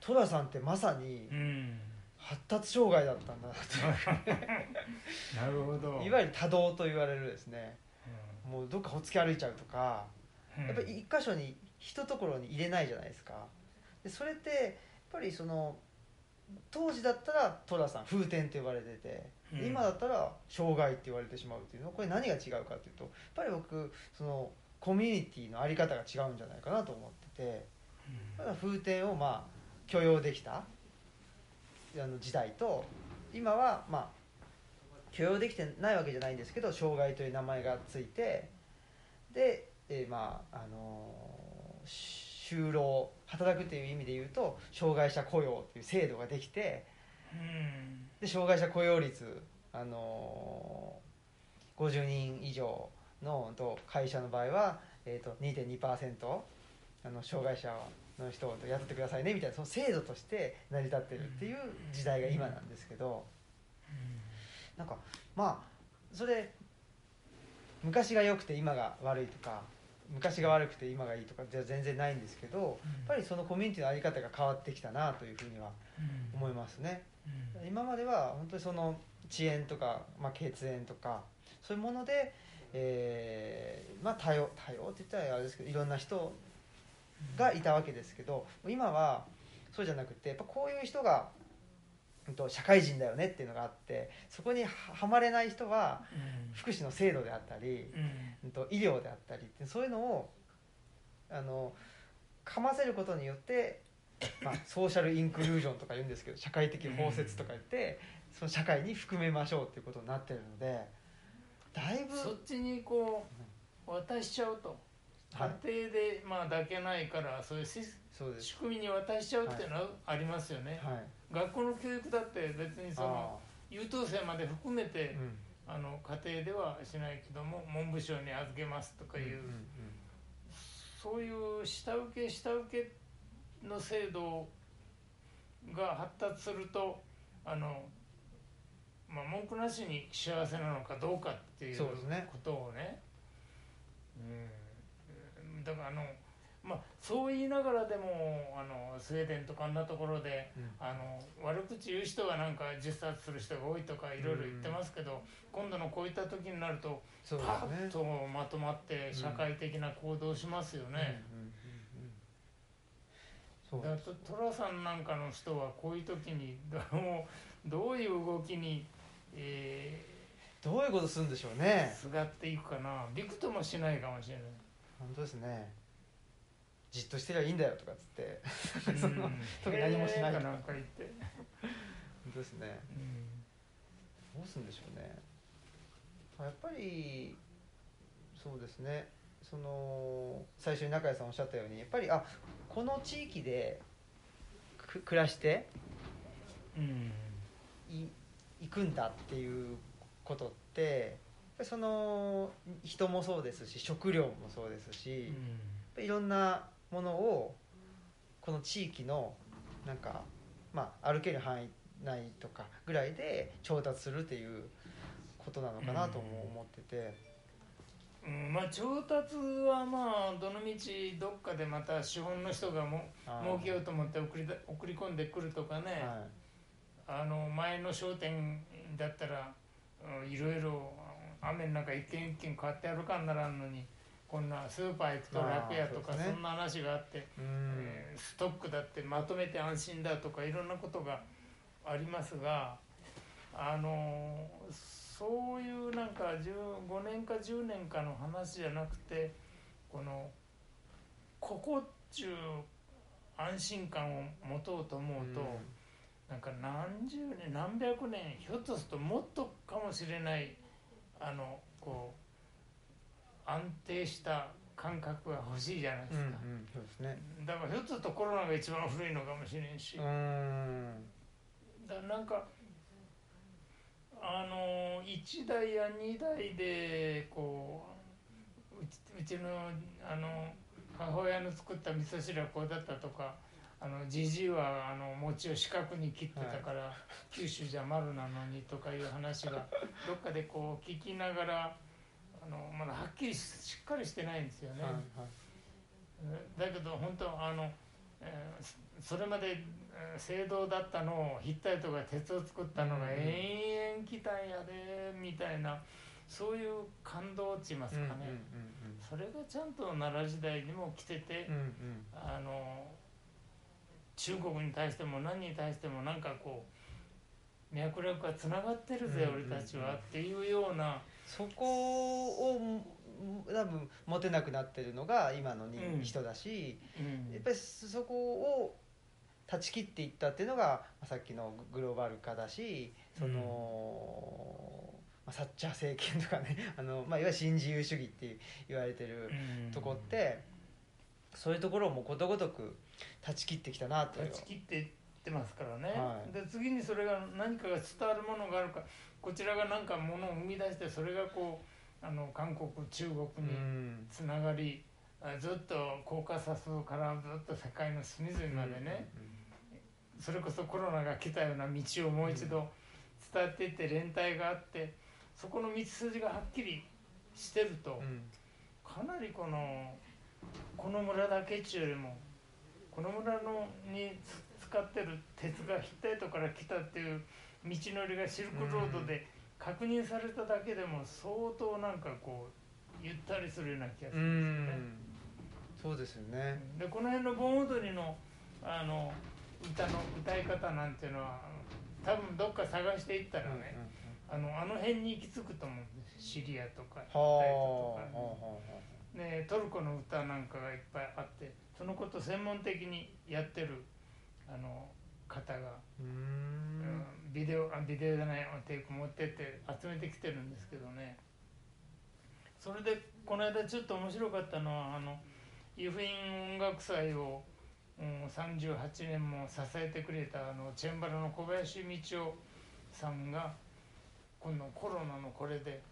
寅さんってまさにうん発達障害だったんだななるほど。といわゆる多動と言われるですね。もうどっかほっつき歩いちゃうとかうん。やっぱり一箇所に一ところに入れないじゃないですか。でそれってやっぱりその当時だったら寅さん風天って呼ばれてて今だったら障害って言われてしまうっていうの。はこれ何が違うかっていうとやっぱり僕そのコミュニティの在り方が違うんじゃないかなと思っててただ風天をまあ許容できたあの時代と今はまあ許容できてないわけじゃないんですけど障害という名前がついてで、えーまああのー就労働くという意味で言うと障害者雇用という制度ができてうん。で障害者雇用率、あのー50人以上のと会社の場合は、えー、と2.2%あの障害者の人を雇ってくださいねみたいなその制度として成り立ってるっていう時代が今なんですけどなんかまあそれ昔が良くて今が悪いとか昔が悪くて今がいいとかじゃ全然ないんですけどやっぱりそのコミュニティの在り方が変わってきたなというふうには思いますね。今までは本当にその遅延とか、まあ、血縁とかそういうもので、えーまあ、多様多様って言ったらあれですけどいろんな人がいたわけですけど今はそうじゃなくてやっぱこういう人が、社会人だよねっていうのがあってそこにははまれない人は福祉の制度であったり、うん。と、医療であったりってそういうのをあのかませることによってまあ、ソーシャルインクルージョンとか言うんですけど社会的包摂とか言って、その社会に含めましょうっていうことになってるのでだいぶそっちにこう渡しちゃうと。はい。家庭でまあ抱けないからそういうシスそうです。仕組みに渡しちゃうっていうのはありますよね、はい。学校の教育だって別にそのあ優等生まで含めーてうん。あの家庭ではしないけども文部省に預けますとかいう、うんうん。そういう下請け下請けの制度が発達するとあの、まあ、文句なしに幸せなのかどうかっていうことをね。うん。だからあの、まあ、そう言いながらでもあのスウェーデンとかあんなところでうん。あの悪口言う人がなんか自殺する人が多いとかいろいろ言ってますけど、今度のこういった時になるとそうですパねッとまとまって社会的な行動をしますよね。だからトトラさんなんかの人はこういう時にどうどういう動きに、えどういうことするんでしょうー、ね。すがっていくかな。びくともしないかもしれない。本当ですね。じっとしてりゃいいんだよとかっつって。うん。そ の特に何もしない。へーかなんか言って、本当ですね。うん。どうするんでしょうね。やっぱりそうですね。その最初に中谷さんおっしゃったようにやっぱりあこの地域でく暮らしてうん。い行くんだっていうことってその人もそうですし食料もそうですし、やっぱりいろんなものをこの地域のなんか、まあ、歩ける範囲内とかぐらいで調達するっていうことなのかなとも思ってて、うん、まあ調達はまあどのみちどっかでまた資本の人がも儲けようと思って送りだ送り込んでくるとかね、はあの前の商店だったらうんいろいろ雨の中一軒一軒買ってやるかんならんのにこんなスーパー行くと楽やとかそんな話があって、えーストックだってまとめて安心だとかいろんなことがありますがあのそういうなんか5年か10年かの話じゃなくてこのここっちゅう安心感を持とうと思うと、なんか何十年何百年ひょっとするともっとかもしれないあのこう安定した感覚が欲しいじゃないでうん、うんすか、そうですね。だからひょっとするとコロナが一番古いのかもしれんし、うん。だなんかあの1台や2台でこううちうちのあの母親の作った味噌汁はこうだったとかあのじじいはあの餅を四角に切ってたから、九州じゃ丸なのにとかいう話が どっかでこう聞きながらあのまだはっきりししっかりしてないんですよね。はいはい。だけど本当あの、えーそそれまでえー聖堂だったのをヒッタイトが鉄を作ったのがうん延々来たんやでみたいなそういう感動っちいますかね、それがちゃんと奈良時代にも来てて、うんうんうん。あの中国に対しても何に対してもなんかこう脈絡がつながってるぜ、うん俺たちはっていうような、そこをん多分持てなくなってるのが今の人だし、うん。やっぱりそこを断ち切っていったっていうのがまあさっきのグローバル化だしその、まあ、サッチャー政権とかね あの、まあ、いわゆる新自由主義って言われてるうん。とこって、そういうところをもうことごとく断ち切ってきたなと断ち切っていってますからね、はい。で次にそれが何かが伝わるものがあるかこちらが何かものを生み出してそれがこうあの韓国中国うにん。つながり、あずっとコーカサスからずっと世界の隅々までね、それこそコロナが来たような道をもう一度伝っていって連帯があってそこの道筋がはっきりしてると、かなりこのこの村だけっちゅうよりもこの村のにつ使ってる鉄がヒッタイトから来たっていう道のりがシルクロードで確認されただけでも相当なんかこうゆったりするような気がすうるんですよね。ん。そうですよね。でこの辺の盆踊りのあの歌の歌い方なんていうのは多分どっか探していったらね、あのあの辺に行き着くと思うんですシリアとかヒッタイトとかねトルコの歌なんかがいっぱいあってそのことを専門的にやってるあの方が、あうん。んビデオあビデオじゃないテープ持ってって集めてきてるんですけどね。それでこの間ちょっと面白かったのはあの湯布院音楽祭を、うん、38年も支えてくれたあのチェンバラの小林道夫さんが今度コロナのこれで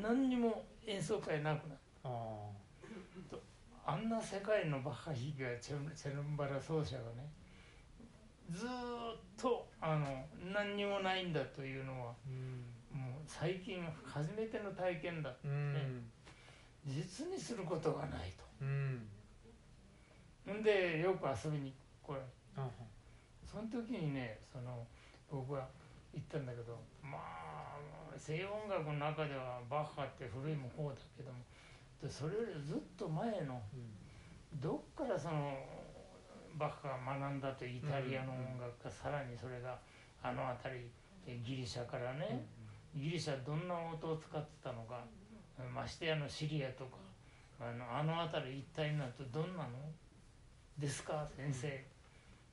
何にも演奏会なくなった。ああんな世界のバッハ弾きがチェルチェルンバラ奏者がねずーっとあの何にもないんだというのはーうん。もう最近初めての体験だうん。実にすることがないうん。とんでよく遊びに来られあその時にねその僕は言ったんだけどまあ西洋音楽の中ではバッハって古いもこうだけどもでそれよりずっと前のうん。どっからそのバッハが学んだというイタリアの音楽か、さらにそれがあの辺りえギリシャからね、ギリシャどんな音を使ってたのかましてやのシリアとかあのあの辺り一体になるとどんなの？ですか？先生、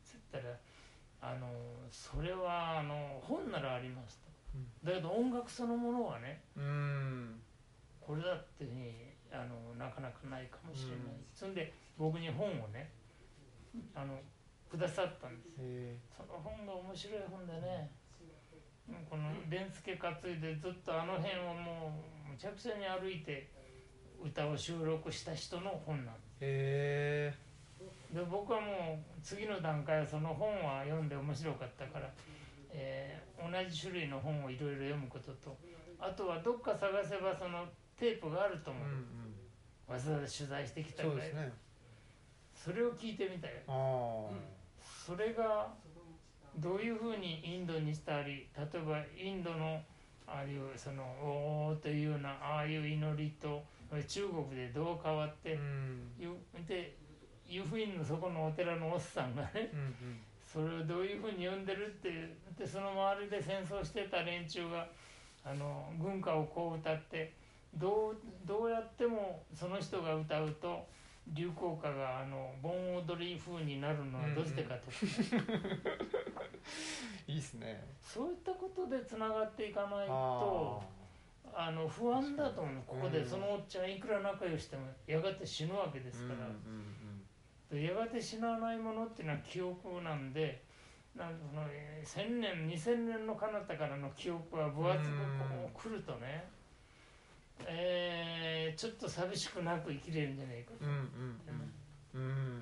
つったらあのそれはあの本ならありますと、だけど音楽そのものはねうん。これだっていうふうにあのなかなかないかもしれない、うん。そんで僕に本をねあのくださったんです。へその本が面白い本でねうんこの伝助担いでずっとあの辺をもうむちゃくちゃに歩いて歌を収録した人の本なんえへで僕はもう次の段階はその本は読んで面白かったから、えー同じ種類の本をいろいろ読むこととあとはどっか探せばそのテープがあると思う、うんうんわざわざ取材してきたぐらい。そね。それを聞いてみたよああ。それがどういうふうにインドにしたり例えばインドのああいうその「おお」というようなああいう祈りと中国でどう変わって、うん。ゆで湯布院のそこのお寺のおっさんがねうんうん。それをどういうふうに呼んでるってでその周りで戦争してた連中があの軍歌をこう歌ってどうどうやってもその人が歌うと流行歌があの盆踊り風になるのはどうしてかとか、いいっすね。そういったことでつながっていかないあとあの不安だと思うここで。うんそのおっちゃんいくら仲良してもやがて死ぬわけですから。うんやがて死なないものっていうのは記憶なんでなんかそのえー1000年2000年の彼方からの記憶は分厚くこう来るとね、えーちょっと寂しくなく生きれるんじゃないかうんうんうん。うん。うん。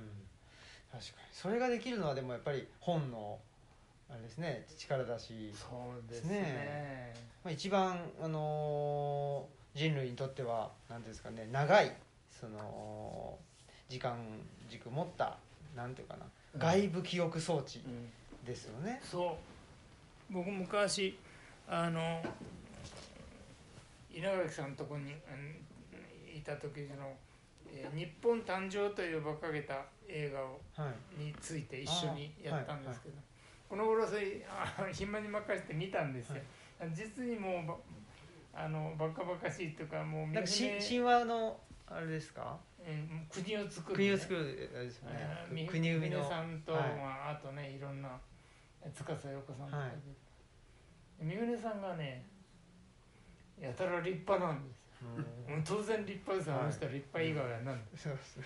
確かに。それができるのはでもやっぱり本のあれですね。力だし、そうですね。ねまあ、一番、あのー人類にとっては何ですかね。長いその時間軸持ったなんていうかな。外部記憶装置うん。ですよね。そう。僕昔あの稲垣さんのとこにうんいた時の「えー日本誕生」という馬鹿げた映画をはい。について一緒にやったんですけど、この頃それあ暇に任せて見たんですよ、実にもうばあのバカバカしいというかもうなんか神話のあれですか？うん国を作る、国を作るあれですよね。国生みの三船さんと、はい。まあ、あとねいろんな司陽子さんとかはい。で、三船さんがねやたら立派なんですうん。よ、もう当然立派ですあの人は立派以外はなん。でそうそう。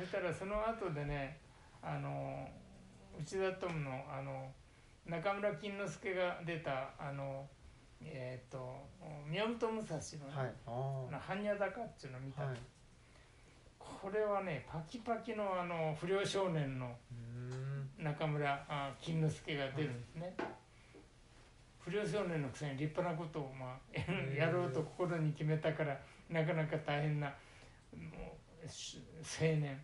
そしたらその後でねあの内田トムのあの中村金之助が出たあのえっ、と宮本武蔵のねはい。あ「般若坂」っていうのを見た、あはい。これはねパキパキのあの不良少年のうん。中村あ金之助が出るんですね、不良少年のくせに立派なことを、まあ、ー やろうと心に決めたからなかなか大変なもうし青年、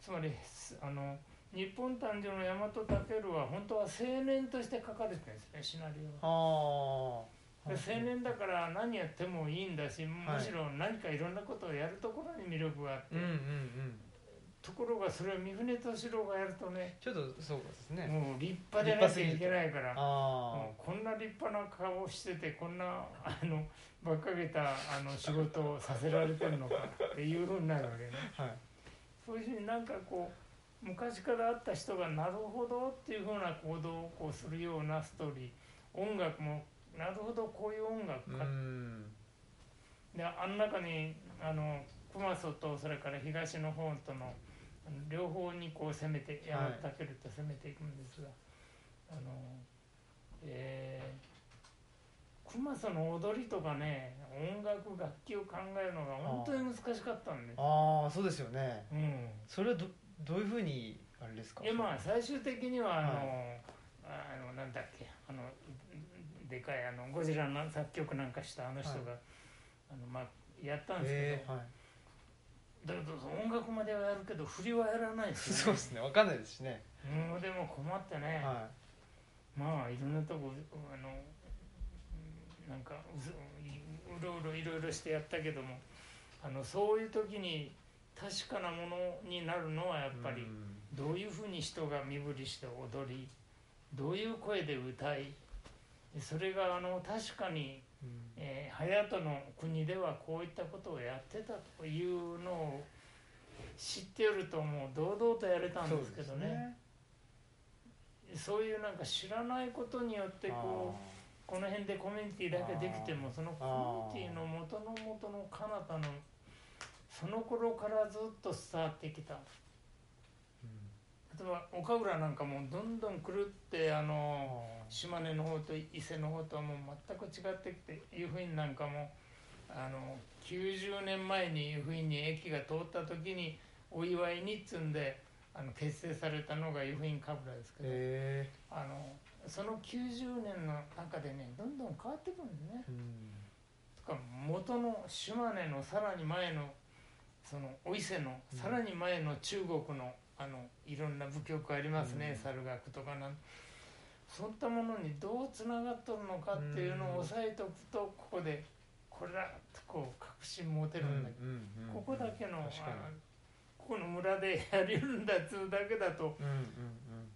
つまりすあの日本誕生の大和武は本当は青年として書かれてるんですねシナリオは。で青年だから何やってもいいんだし、むしろ何かいろんなことをやるところに魅力があって、ところがそれを三船敏郎がやるとねちょっとそうですね。もう立派でなきゃいけないからもあうこんな立派な顔をしててこんなあの馬鹿げたあの仕事をさせられてるのかっていうふうになるわけね。あはい。そういうふうになんかこう昔からあった人がなるほどっていうふうな行動をこうするようなストーリー。音楽もなるほどこういう音楽うかん。であん中にあの熊曽とそれから東の方との両方にこう攻めて山はいたけると攻めていくんですが、あのえー、熊曽の踊りとかね音楽楽器を考えるのが本当に難しかったんです、ああそうですよね。うん、それはどどういうふうにあれですか？でまあ最終的にはあの、はあのなんだっけあのでかいあのゴジラの作曲なんかしたあの人が、あのまあやったんですけど、えーはいだけど音楽まではやるけど振りはやらないです そうですね。わかんないですしね。もうでも困ってね、はまあいろんなとこあのうんなんかうろうろいろいろしてやったけどもあのそういう時に確かなものになるのはやっいぱりうん。どういうふうに人が身振りして踊りどういう声で歌いでそれがあの確かに、うんえー、隼人の国ではこういったことをやってたというのを知っておるともう堂々とやれたんですけどね。そういうなんか知らないことによってこうこの辺でコミュニティだけできてもそのコミュニティの元の元の彼方のその頃からずっと伝わってきた例えば岡浦なんかもどんどん狂ってあの島根の方と伊勢の方とはもう全く違ってきて湯布院なんかもあの90年前に湯布院に駅が通った時にお祝いにっつんであの結成されたのが湯布院神楽ですけど、えあのその90年の中でねどんどん変わってくるんですね。うんとか元の島根のさらに前のそのお伊勢のさらに前の中国のあのいろんな部曲ありますね、うん。猿楽とかなん。そういったものにどうつながっとるのかっていうのを押さえておくとここでこれだとこう確信持てるんだけど、ここだけのあここの村でやりるんだっつうだけだと、うんうんうん。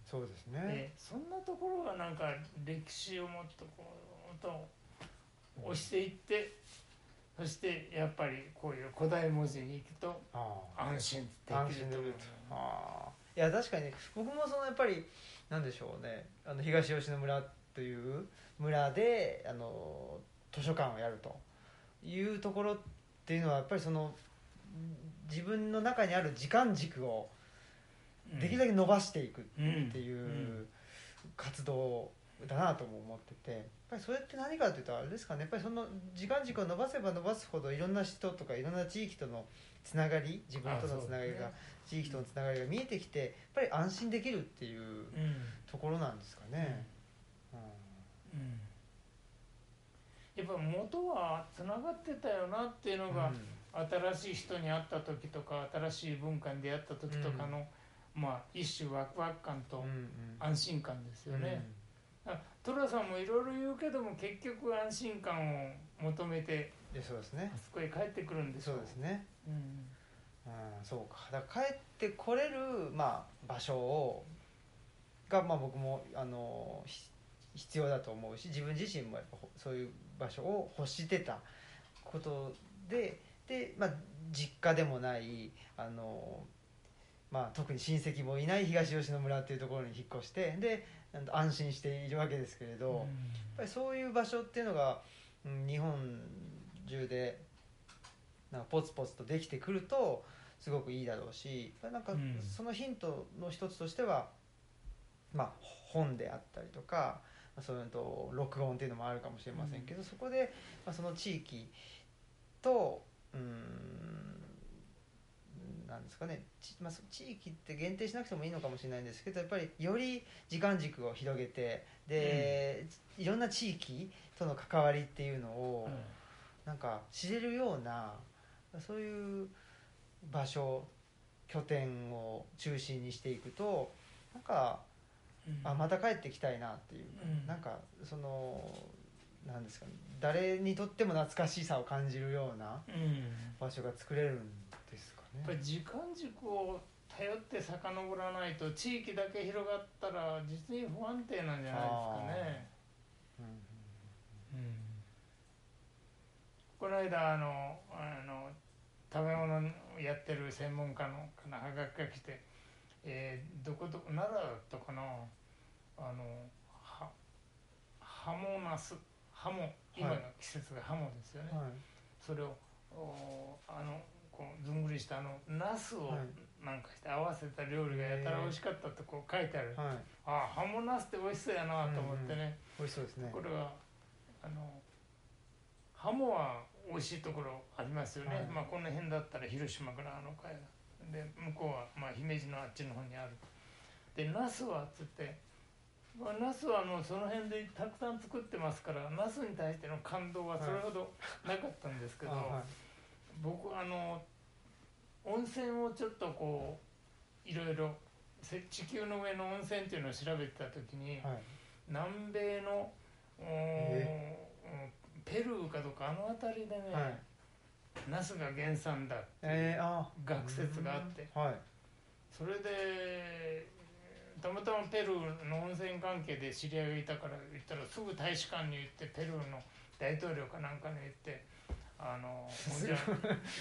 そうですね。ね、そんなところがなんか歴史をもっとこうと押していってそしてやっぱりこういう古代文字に行くと安心で安きるとああ。いや確かに僕もそのやっぱりなんでしょうね。あの東吉野村という村であの図書館をやると。いうところっていうのはやっぱりその自分の中にある時間軸をできるだけ伸ばしていくっていう活動だなとも思っててぱりそれって何かというとあれですかね。やっぱりその時間軸を伸ばせば伸ばすほどいろんな人とかいろんな地域とのつながり自分とのつながりが、地域とのつながりが見えてきてやっぱり安心できるっていううんところなんですかね。うん。うん。やっぱ元はつながってたよなっていうのが、新しい人に会った時とか新しい文化に出会った時とかの、まあ一種ワクワク感と安心感ですよね。あ寅さんもいろいろ言うけども結局安心感を求めてそうですね。あそこへ帰ってくるんでしょそうですね、うんうん、そうか。だから帰ってこれる、まあ、場所をが、まあ、僕もあのひ必要だと思うし自分自身もやっぱほそういう場所を欲してたことでで、まあ、実家でもないあの、まあ、特に親戚もいない東吉野村っていうところに引っ越してで安心しているわけですけれど、やっぱりそういう場所っていうのが、うん、日本中でなんかポツポツとできてくるとすごくいいだろうしなんかうん。そのヒントの一つとしては、まあ、本であったりとかまあそういうのと録音っていうのもあるかもしれませんけど、そこで、まあ、その地域とうんなんですかね、ちまあ、そ地域って限定しなくてもいいのかもしれないんですけどやっぱりより時間軸を広げてで、いろんな地域との関わりっていうのを、なんか知れるようなそういう場所拠点を中心にしていくとなんかうん。あまた帰ってきたいなっていう、うん。なんかそのなんですかね。誰にとっても懐かしさを感じるような場所が作れるんですかね。っぱり時間軸を頼って遡らないと地域だけ広がったら実に不安定なんじゃないですかね。うんうんこの間あのあの食べ物やってる専門家のかなはがきが来て、えーどこどこ奈良だったかなあのはハモナスハモ今の季節がハモですよね、はい。それをおあのこうずんぐりしたあのナスをはい。なんかして合わせた料理がやたら美味しかったってこう書いてある、はい、ああハモナスって美味しそうやなと思ってね、美味しそうですね。これはあのハモは美味しいところありますよね、はい。まあこの辺だったら広島からあの海岸で向こうはまあ姫路のあっちの方にある。でナスはっつってまあナスはもうその辺でたくさん作ってますからナスに対しての感動はそれほどなかったんですけど、あはい僕あの温泉をちょっとこういろいろせ地球の上の温泉っていうのを調べてた時に、はい。南米のペルーかどうかあの辺りでね、はい。ナスが原産だっていう学説があって、はい。それでたまたまペルーの温泉関係で知り合いがいたから言ったらすぐ大使館に行ってペルーの大統領かなんかに言ってあの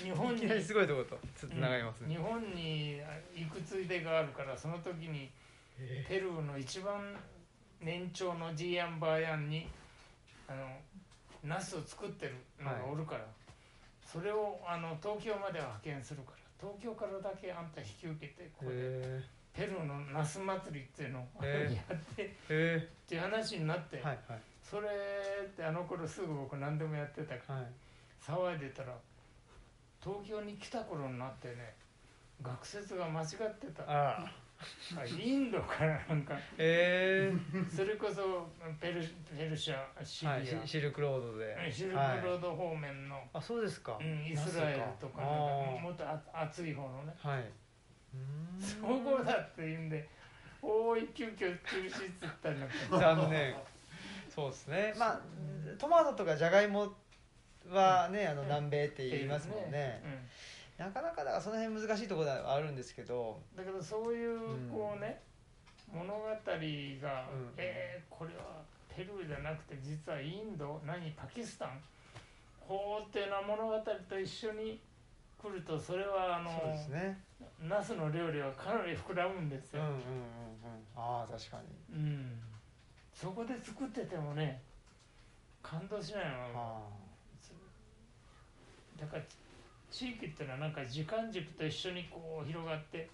日本にすごいとことつながりますね。日本に行くついでがあるからその時にえ。ペルーの一番年長のジーアンバーヤンにあのナスを作ってるのがおるから、それをあの東京までは派遣するから東京からだけあんた引き受けてここでえ。ペルーのナス祭りっていうのをやってっていう話になって、ー、はいはい。それってあの頃すぐ僕何でもやってたからはい騒いでたら東京に来た頃になってね学説が間違ってた。ああ。インドからなんか。え。それこそペルペルシャシー、リア、はい、シシルクロードで。シルクロはいード方面の、あそうですか、うん、イスラエルとかなんかもっとあ暑い方のね。はい。うーんそこだって言うんでおい急遽中止っつったりなんか残念。そうですね。まあトマトとかじゃがいもはね、あのうん。南米って言いますもんね、うん。なかなかだからその辺難しいところではあるんですけど。だけどそういううんこうね、物語が、うん。えーこれはペルーじゃなくて実はインド何パキスタン？こうっていうような物語と一緒に来るとそれはあのそうですね。ナスの料理はかなり膨らむんですよ、うんうんうんうん。ああ確かに。うん。そこで作っててもね感動しないの。あだから地域っていうのはなんか時間軸と一緒にこう広がって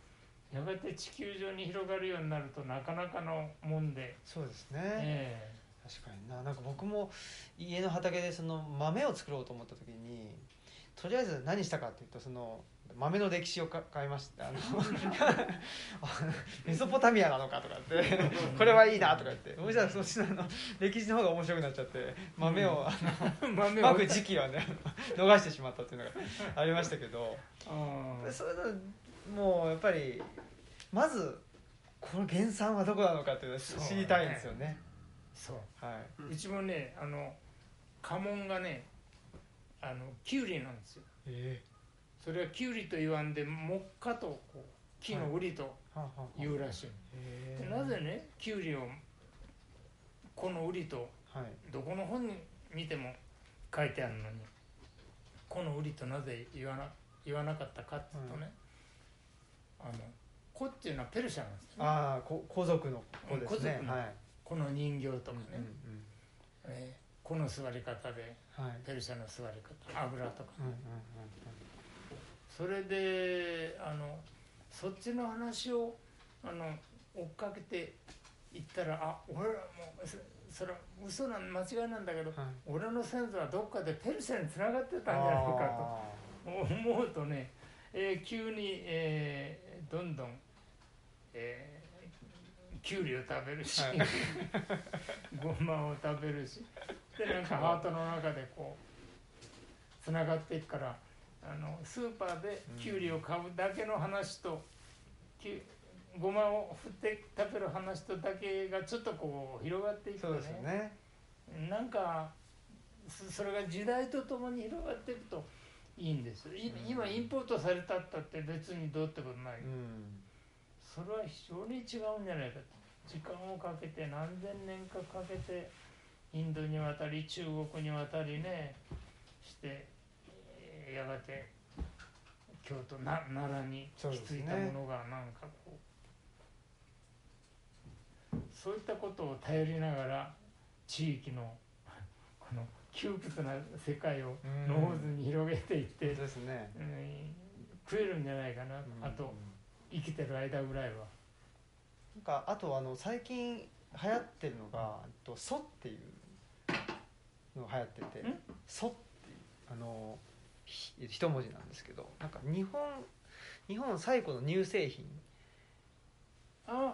やがて地球上に広がるようになるとなかなかのもんで、あそうですね、え。確かにな。なんか僕も家の畑でその豆を作ろうと思った時にとりあえず何したかっていうとその豆の歴史をか買いました。あの メソポタミアなのかとかってこれはいいなとか言って。そしたらそっちの歴史の方が面白くなっちゃって豆をあの を。まく時期はね逃してしまったっていうのがありましたけど。そういうのもうやっぱりまずこの原産はどこなのかっていうのを知りたいんですよね。そう。はい、うちもねあの家紋がねあのキュウリなんですよ。えそれはキュウリと言わんで木花とこう木の瓜とえはあはあはあ。言うらしい、なぜねキュウリをこの瓜とはい。どこの本に見ても書いてあるのにこの瓜となぜ言わな言わなかったかっていうとね、あの子っていうのはペルシャなんですよ、ね、ああこ皇族の子ですね。のはい。この人形とかね、うえーこの座り方でペルシャの座り方油とかうんうんうんそれであのそっちの話をあの追っかけていったらあ俺らもうそそれは嘘なん間違いなんだけどはい。俺の先祖はどっかでペルシャにつながってたんじゃないかあと思うとね、えー急に、えーどんどん、えーきゅうりを食べるし、はい。ごまを食べるしでなんかハートの中でこうつながっていくからあのスーパーできゅうりを買うだけの話と、きゅごまを振って食べる話とだけがちょっとこう広がっていくとーそうですよね。なんかそそれが時代とともに広がっていくといいんです。よいうん。今インポートされたったって別にどうってことない、うん。それは非常に違うんじゃないかと。時間をかけて何千年かかけてインドに渡り中国に渡りねしてえーやがて京都な奈良にそうですね。きついたものがなんかこう。そういったことを頼りながら地域の この窮屈な世界をうん。ノーズに広げていって、ですね。うん食えるんじゃないかな、うん。あと生きてる間ぐらいは。なんかあとあの最近流行ってるのが「とソ」っていうのが流行ってて。ん「ソ」っていうあのひ一文字なんですけどなんか日本日本最古の乳製品。あ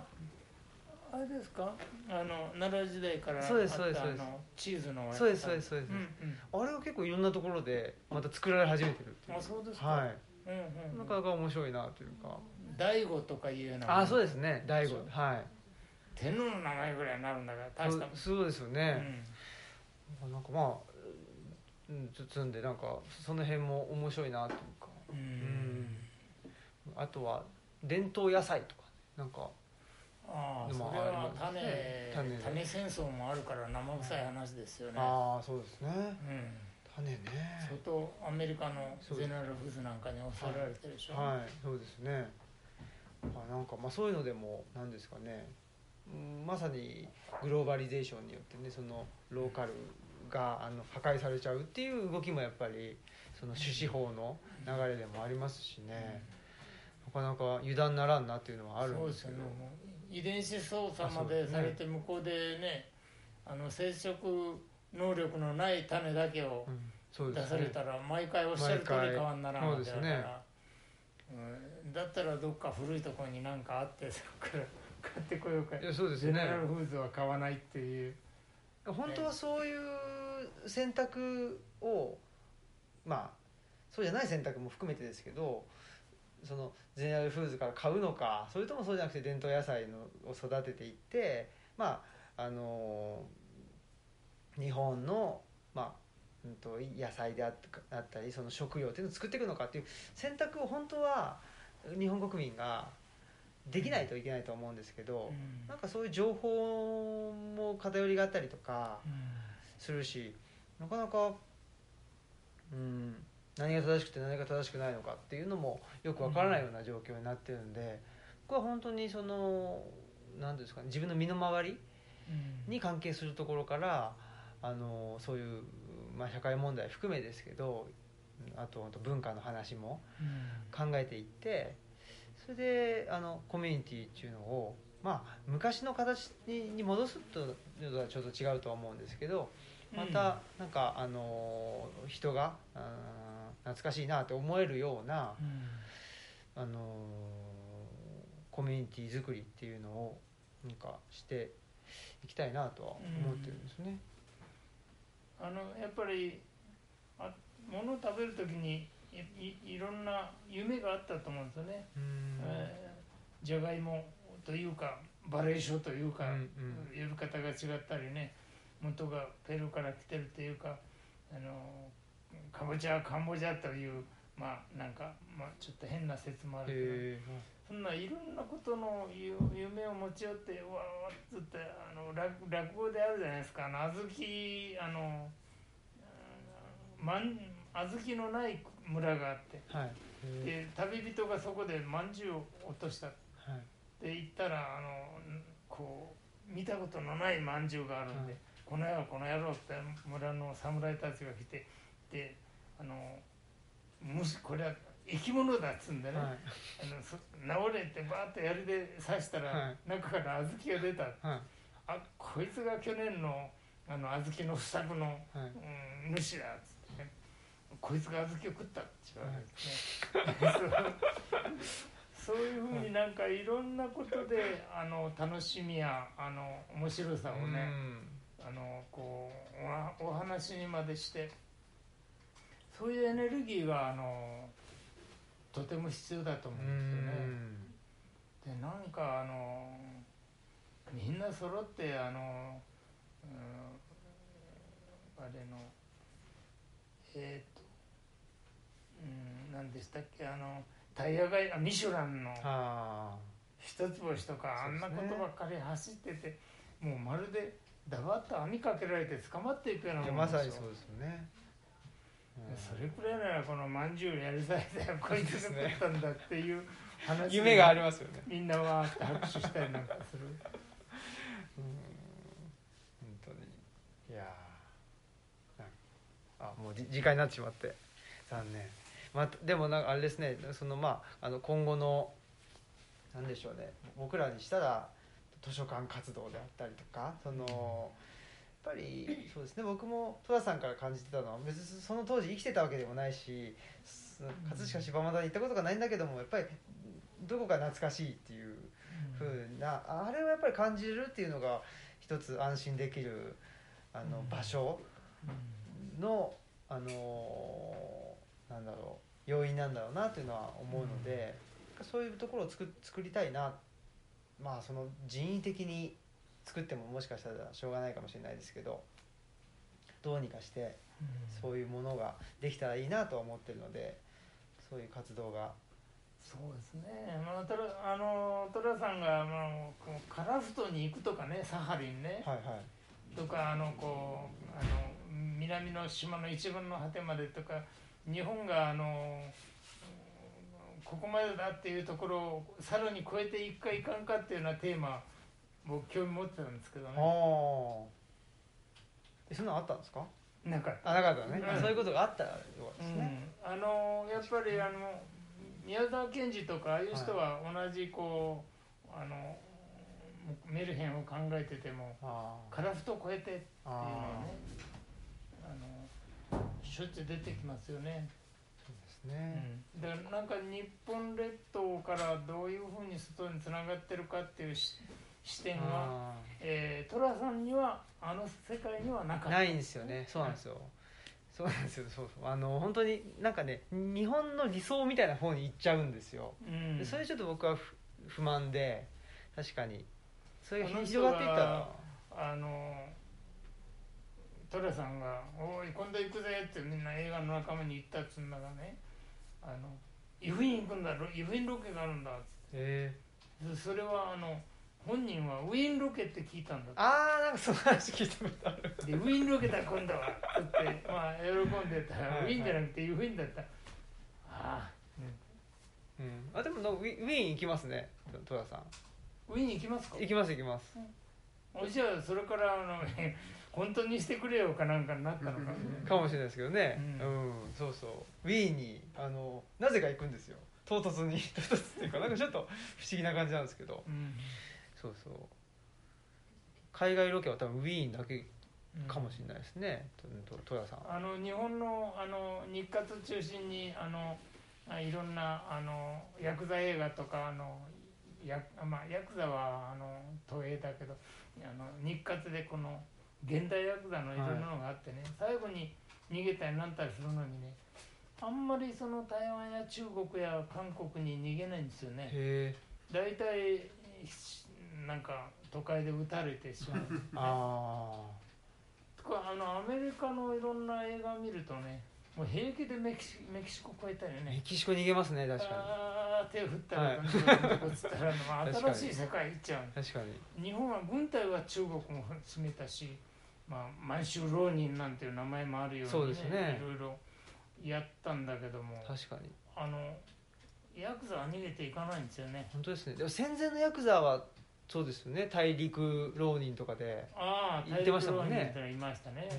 あれですか？あの奈良時代からあったそうですそうです。そうですチーズのそうですそうですそうです。うんうん。あれが結構いろんなところでまた作られ始めてるってあそうですか。はい。うんうんうん。なかなか面白いなというか。大悟とかいうようなあそうですね。大悟。はい。天皇の名前ぐらいになるんだから大したそうですようね、ん。なんかまあうんでなんかその辺も面白いなというか。うん。ん。あとは伝統野菜とかなんかああそれは種ね。種戦争もあるから生臭い話ですよね。ああそうですね。うん。種ね。相当アメリカのゼネラルフーズなんかに襲われてるでしょ。はい。そうですね。あなんかまあそういうのでも何ですかね。うんまさにグローバリゼーションによってねそのローカルがあの破壊されちゃうっていう動きもやっぱりその種子法の流れでもありますしね。なかなか油断ならんなっていうのはあるんでけど。ですすよね。遺伝子操作までされて向こうでねあの生殖能力のない種だけを出されたら毎回おっしゃる通り変わんならんわけだから、ううん。だったらどっか古いところに何かあってそこから買ってこようか。いやそうですゼよねネラルフーズは買わないっていう本当はそういう選択をまあそうじゃない選択も含めてですけどそのゼネラルフーズから買うのかそれともそうじゃなくて伝統野菜のを育てていってまああの日本のまあと野菜でああったりその食料っていうのを作っていくのかっていう選択を本当は日本国民ができないといけないと思うんですけど、うん。なんかそういう情報も偏りがあったりとかするしなかなか、うん、何が正しくて何が正しくないのかっていうのもよくわからないような状況になってるんで、僕は本当にその何ですかね自分の身の回りうん。に関係するところからあのそういう、まあ、社会問題含めですけどあと文化の話もうん。考えていってそれであのコミュニティっていうのを、まあ、昔の形にに戻すというのはちょっと違うとは思うんですけどまたなんか、あの人が懐かしいなと思えるような、うん。あのコミュニティ作りっていうのをなんかしていきたいなとは思ってるんですね。あのやっぱりあ物を食べる時にいろんな夢があったと思うんですよね、じゃがいもというかバレー書というか、うんうん。呼び方が違ったりね元がペルーから来てるというかあのカボチャカンボジャというまあなんか、まあ、ちょっと変な説もあるけど、へそんないろんなことのゆ夢を持ち寄ってわーっつってあの落落語であるじゃないですか。あの小豆あのうんまん小豆のない村があってーはい。へで旅人がそこでまんじゅうを落とした。ーはい。で行ったらあのこう見たことのないまんじゅうがあるんで、はい。この野郎この野郎って村の侍たちが来てであのむしこれは生き物だっつうんでね、はい。あのそ直れってバーッと槍で刺したら、はい。中から小豆が出た。はい。あこいつが去年のあの小豆の不作の、はい。うん、主だっつこいつが小豆を食ったって言われて。ね、そうそういうふうになんかいろんなことであの楽しみやあの面白さをね、あのこうおわお話にまでしてそういうエネルギーがあのとても必要だと思ううんですよね。ん。でなんかあのみんな揃ってあの、うん、あれのえっ、と、うん、何でしたっけ？あのタイヤがあミシュランのあ一つ星とか、あんなことばっかり走っててもうまるでだばっと網かけられて捕まっていくようなもんまさにそうですよね。うん。それくらいならこのまんじゅうやりたいだよこいつが食ったんだっていう話で夢がありますよね。みんなわーって拍手したりなんかする。うん。本当に。いやあもうじ時間になってしまって。残念またでもなんかあれですねそのまああの今後のなんでしょうね僕らにしたら図書館活動であったりとかそのやっぱりそうですね僕も戸田さんから感じてたのは別にその当時生きてたわけでもないしす葛飾柴又に行ったことがないんだけどもやっぱりどこか懐かしいっていうふうなあれをやっぱり感じれるっていうのが一つ安心できるあのうん。場所の、あのなんだろう要因なんだろうなというのは思うので、そういうところを作作りたいなまあその人為的に作ってももしかしたらしょうがないかもしれないですけどどうにかしてそういうものができたらいいなとは思ってるのでそういう活動が。そうですね、まあ、トラあのトラさんが、まあ、こうカラフトに行くとかねサハリンね、はいはい。とかあのこうあの南の島の一番の果てまでとか日本があのここまでだっていうところをさらに超えていくかいかんかっていうようなテーマ僕興味持ってたんですけどあねそんなのあったんですか？なんかあなかったね、うん。そういうことがあったらよかったですうん。ね、あのやっぱりあの宮沢賢治とかああいう人は同じこう、あのメルヘンを考えててもあカラフト超えてっていうのはあねしょっちゅう出てきますよね。そうですね、うん、だからなんか日本列島からどういうふうに外につながってるかっていうし視点は、あえー、寅さんにはあの世界にはなかった。ーないんですよね。そうなんですよ、そうなんですよ。そうそう。あの本当になんかね日本の理想みたいな方に行っちゃうんですよ、うん、でそれちょっと僕は不不満で確かに。それが広がっていったら。あの寅さんが「おい今度行くぜ」ってみんな映画の仲間に言ったっつうんだがねあの湯布院行くんだろ湯布院ロケがあるんだっつって。えでそれはあの本人はウィーンロケって聞いたんだああなんかその話聞いたことある。でウィーンロケだ今度は。って まあ喜んでた。らウィーンじゃなくて湯布院だった。ああ、うん。あでもなウィウィーン行きますね戸田さん。ウィーン行きますか？行きます行きます。おじゃあそれからあの本当にしてくれよかなんかになったのか かもしれないですけどね。ううん、そうそう。ウィーンにあのなぜか行くんですよ。唐突に。唐突っていうかなんかちょっと不思議な感じなんですけど。うん。そうそう。海外ロケは多分ウィーンだけうん。かもしれないですね。とと戸田さん。あの日本のあの日活中心にあのあいろんなあのヤクザ映画とかあのやまあヤクザはあの東映だけどあの日活でこの現代ヤクザのい。ろんなのがあってね、最後に逃げたりなんたりするのにねあんまりその台湾や中国や韓国に逃げないんですよね。大体しなんか都会で撃たれてしまう。あとかあのアメリカのいろんな映画を見るとねもう平気でメキシメキシコ越えたりあメねキシコ逃げますね確かあー手振ったはい。こっつったら、新しい世界行っちゃう。に。確かに。日本は軍隊は中国も占めたし、まあ、満州浪人なんていう名前もあるように、そうですね。いろいろやったんだけども確かに。あのヤクザは逃げていかないんですよね。本当ですね。でも戦前のヤクザはそうですよね。大陸浪人とかでああ言ってましたもんね。いましたね、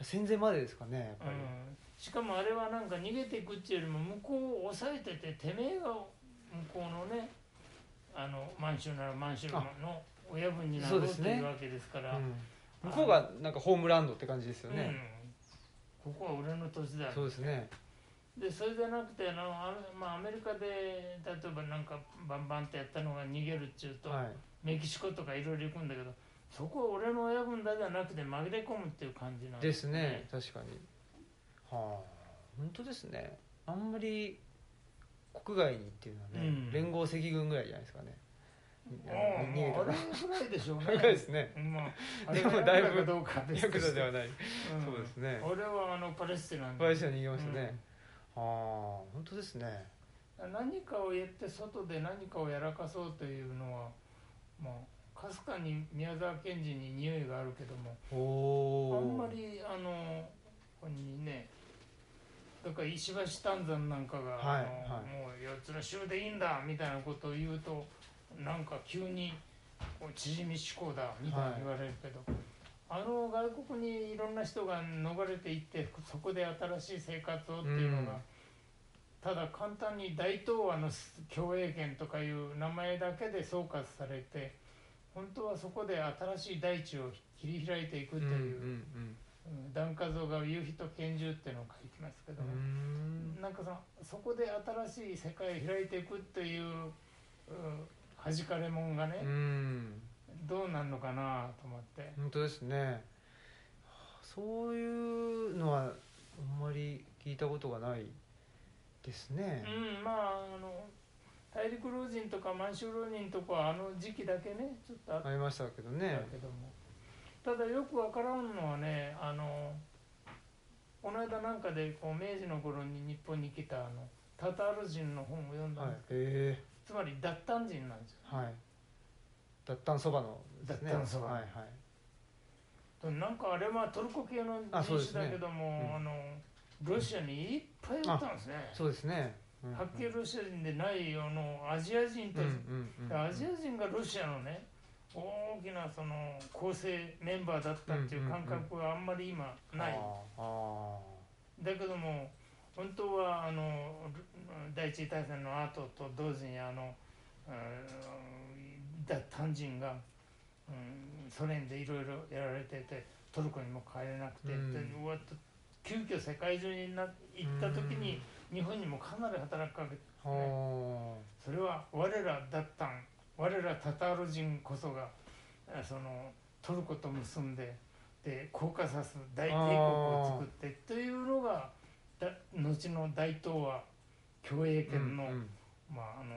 戦前までですかねやっぱり、うん。しかもあれはなんか逃げていくっていうよりも向こうを抑えてててめえが向こうのねあの満州なら満州の親分になろうというわけですから、うん向こうがなんかホームランドって感じですよね、うん、ここは俺の土地だそうですね。でそれじゃなくてあのあれ、まあ、アメリカで例えばなんかバンバンってやったのが逃げるっちゅうと、はい。メキシコとかいろいろ行くんだけどそこは俺の親分だじゃなくて紛れ込むっていう感じなんですね。確かに。はあ。本当ですね。あんまり国外にっていうのはね、うん。連合赤軍ぐらいじゃないですかね逃げたらまああれぐらいでしょうね。ぐらいですね。まあ、あでもだいぶかどうかヤクザではない、うん。そうですね。俺はあのパレスチナにパレスチナに逃げましたね、ああ本当ですね。うん何かを言って外で何かをやらかそうというのはまあかすかに宮沢賢治に匂いがあるけどもあんまりあのここにねだから石橋丹山なんかが、はいあのはい。もう4つの州でいいんだみたいなことを言うとなんか急にこう縮み思考だみたいに言われるけど、あの外国にいろんな人が逃れていってそこで新しい生活をっていうのが、うん。ただ簡単に大東亜の共栄圏とかいう名前だけで総括されて本当はそこで新しい大地を切り開いていくという。うんうんうん。檀家像が夕日と拳銃っていうのを書いてますけどなんかそのそこで新しい世界を開いていくというう弾かれもんがね、うん。どうなんのかなと思って、本当ですね。はあそういうのはあんまり聞いたことがないですね、うんまああの大陸老人とか満州浪人とかはあの時期だけねちょっとあありましたけどだねけども、ただよくわからんのはねあのこの間なんかでこう明治の頃に日本に来たあのタタール人の本を読んだんはいですけど、えつまり脱炭人なんですよ。えはい。脱炭そばのですね。脱炭そば。はいはい。なんかあれはトルコ系の人種だけども、うん。あのロシアにいっぱいいたんですね。そうですね、うん。うんはっきりロシア人でないよのアジア人たち、うんうんアジア人がロシアのね大きなその構成メンバーだったっていう感覚はあんまり今ない、あーあだけども本当はあの第一次大戦の後と同時にあのうん脱炭人が、うん、ソ連でいろいろやられててトルコにも帰れなくて、うん。急遽世界中にな行った時に日本にもかなり働きかけてほそれは我らだったん我らタタール人こそがあそのトルコと結んででコーカサス大帝国を作ってというのがだ後の大東亜共栄う圏の、うんうん。まああの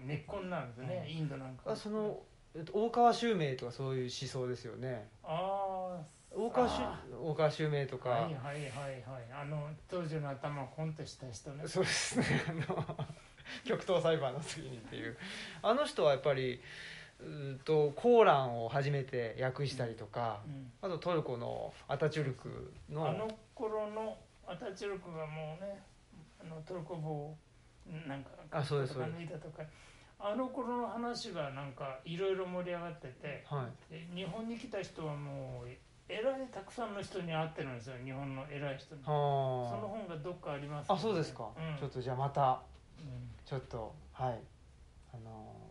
うん根っこになるんですね、インドなんかあそのえっと大川襲名とかそういう思想ですよね。あ大川襲あ。大川襲名とか、あはいはいはいはい。あの当時の頭をコンとした人ね。そうですね。あの極東裁判の次にっていう。あの人はやっぱりうーとコーランを初めて訳したりとか、うん。あとトルコのアタチュルクの。あの頃のアタチュルクがもうねあのトルコ帽なんかあそうですそうで脱いだとか。あの頃の話がなんかいろいろ盛り上がっててはい。で日本に来た人はもう偉いたくさんの人に会ってるんですよ日本の偉い人に。そのは本がどっかありますああそうですか、うん。ちょっとじゃあまたうん。ちょっとはい。あのー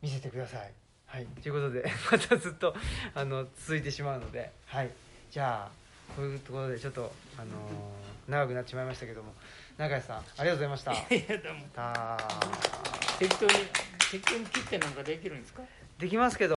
見せてください。はい。ということで またずっとあの続いてしまうので。はい。じゃあこういうところでちょっとあのー長くなってしまいましたけども永井さんありがとうございました。いやでも。た適当に適当に切ってなんかできるんですか？できますけど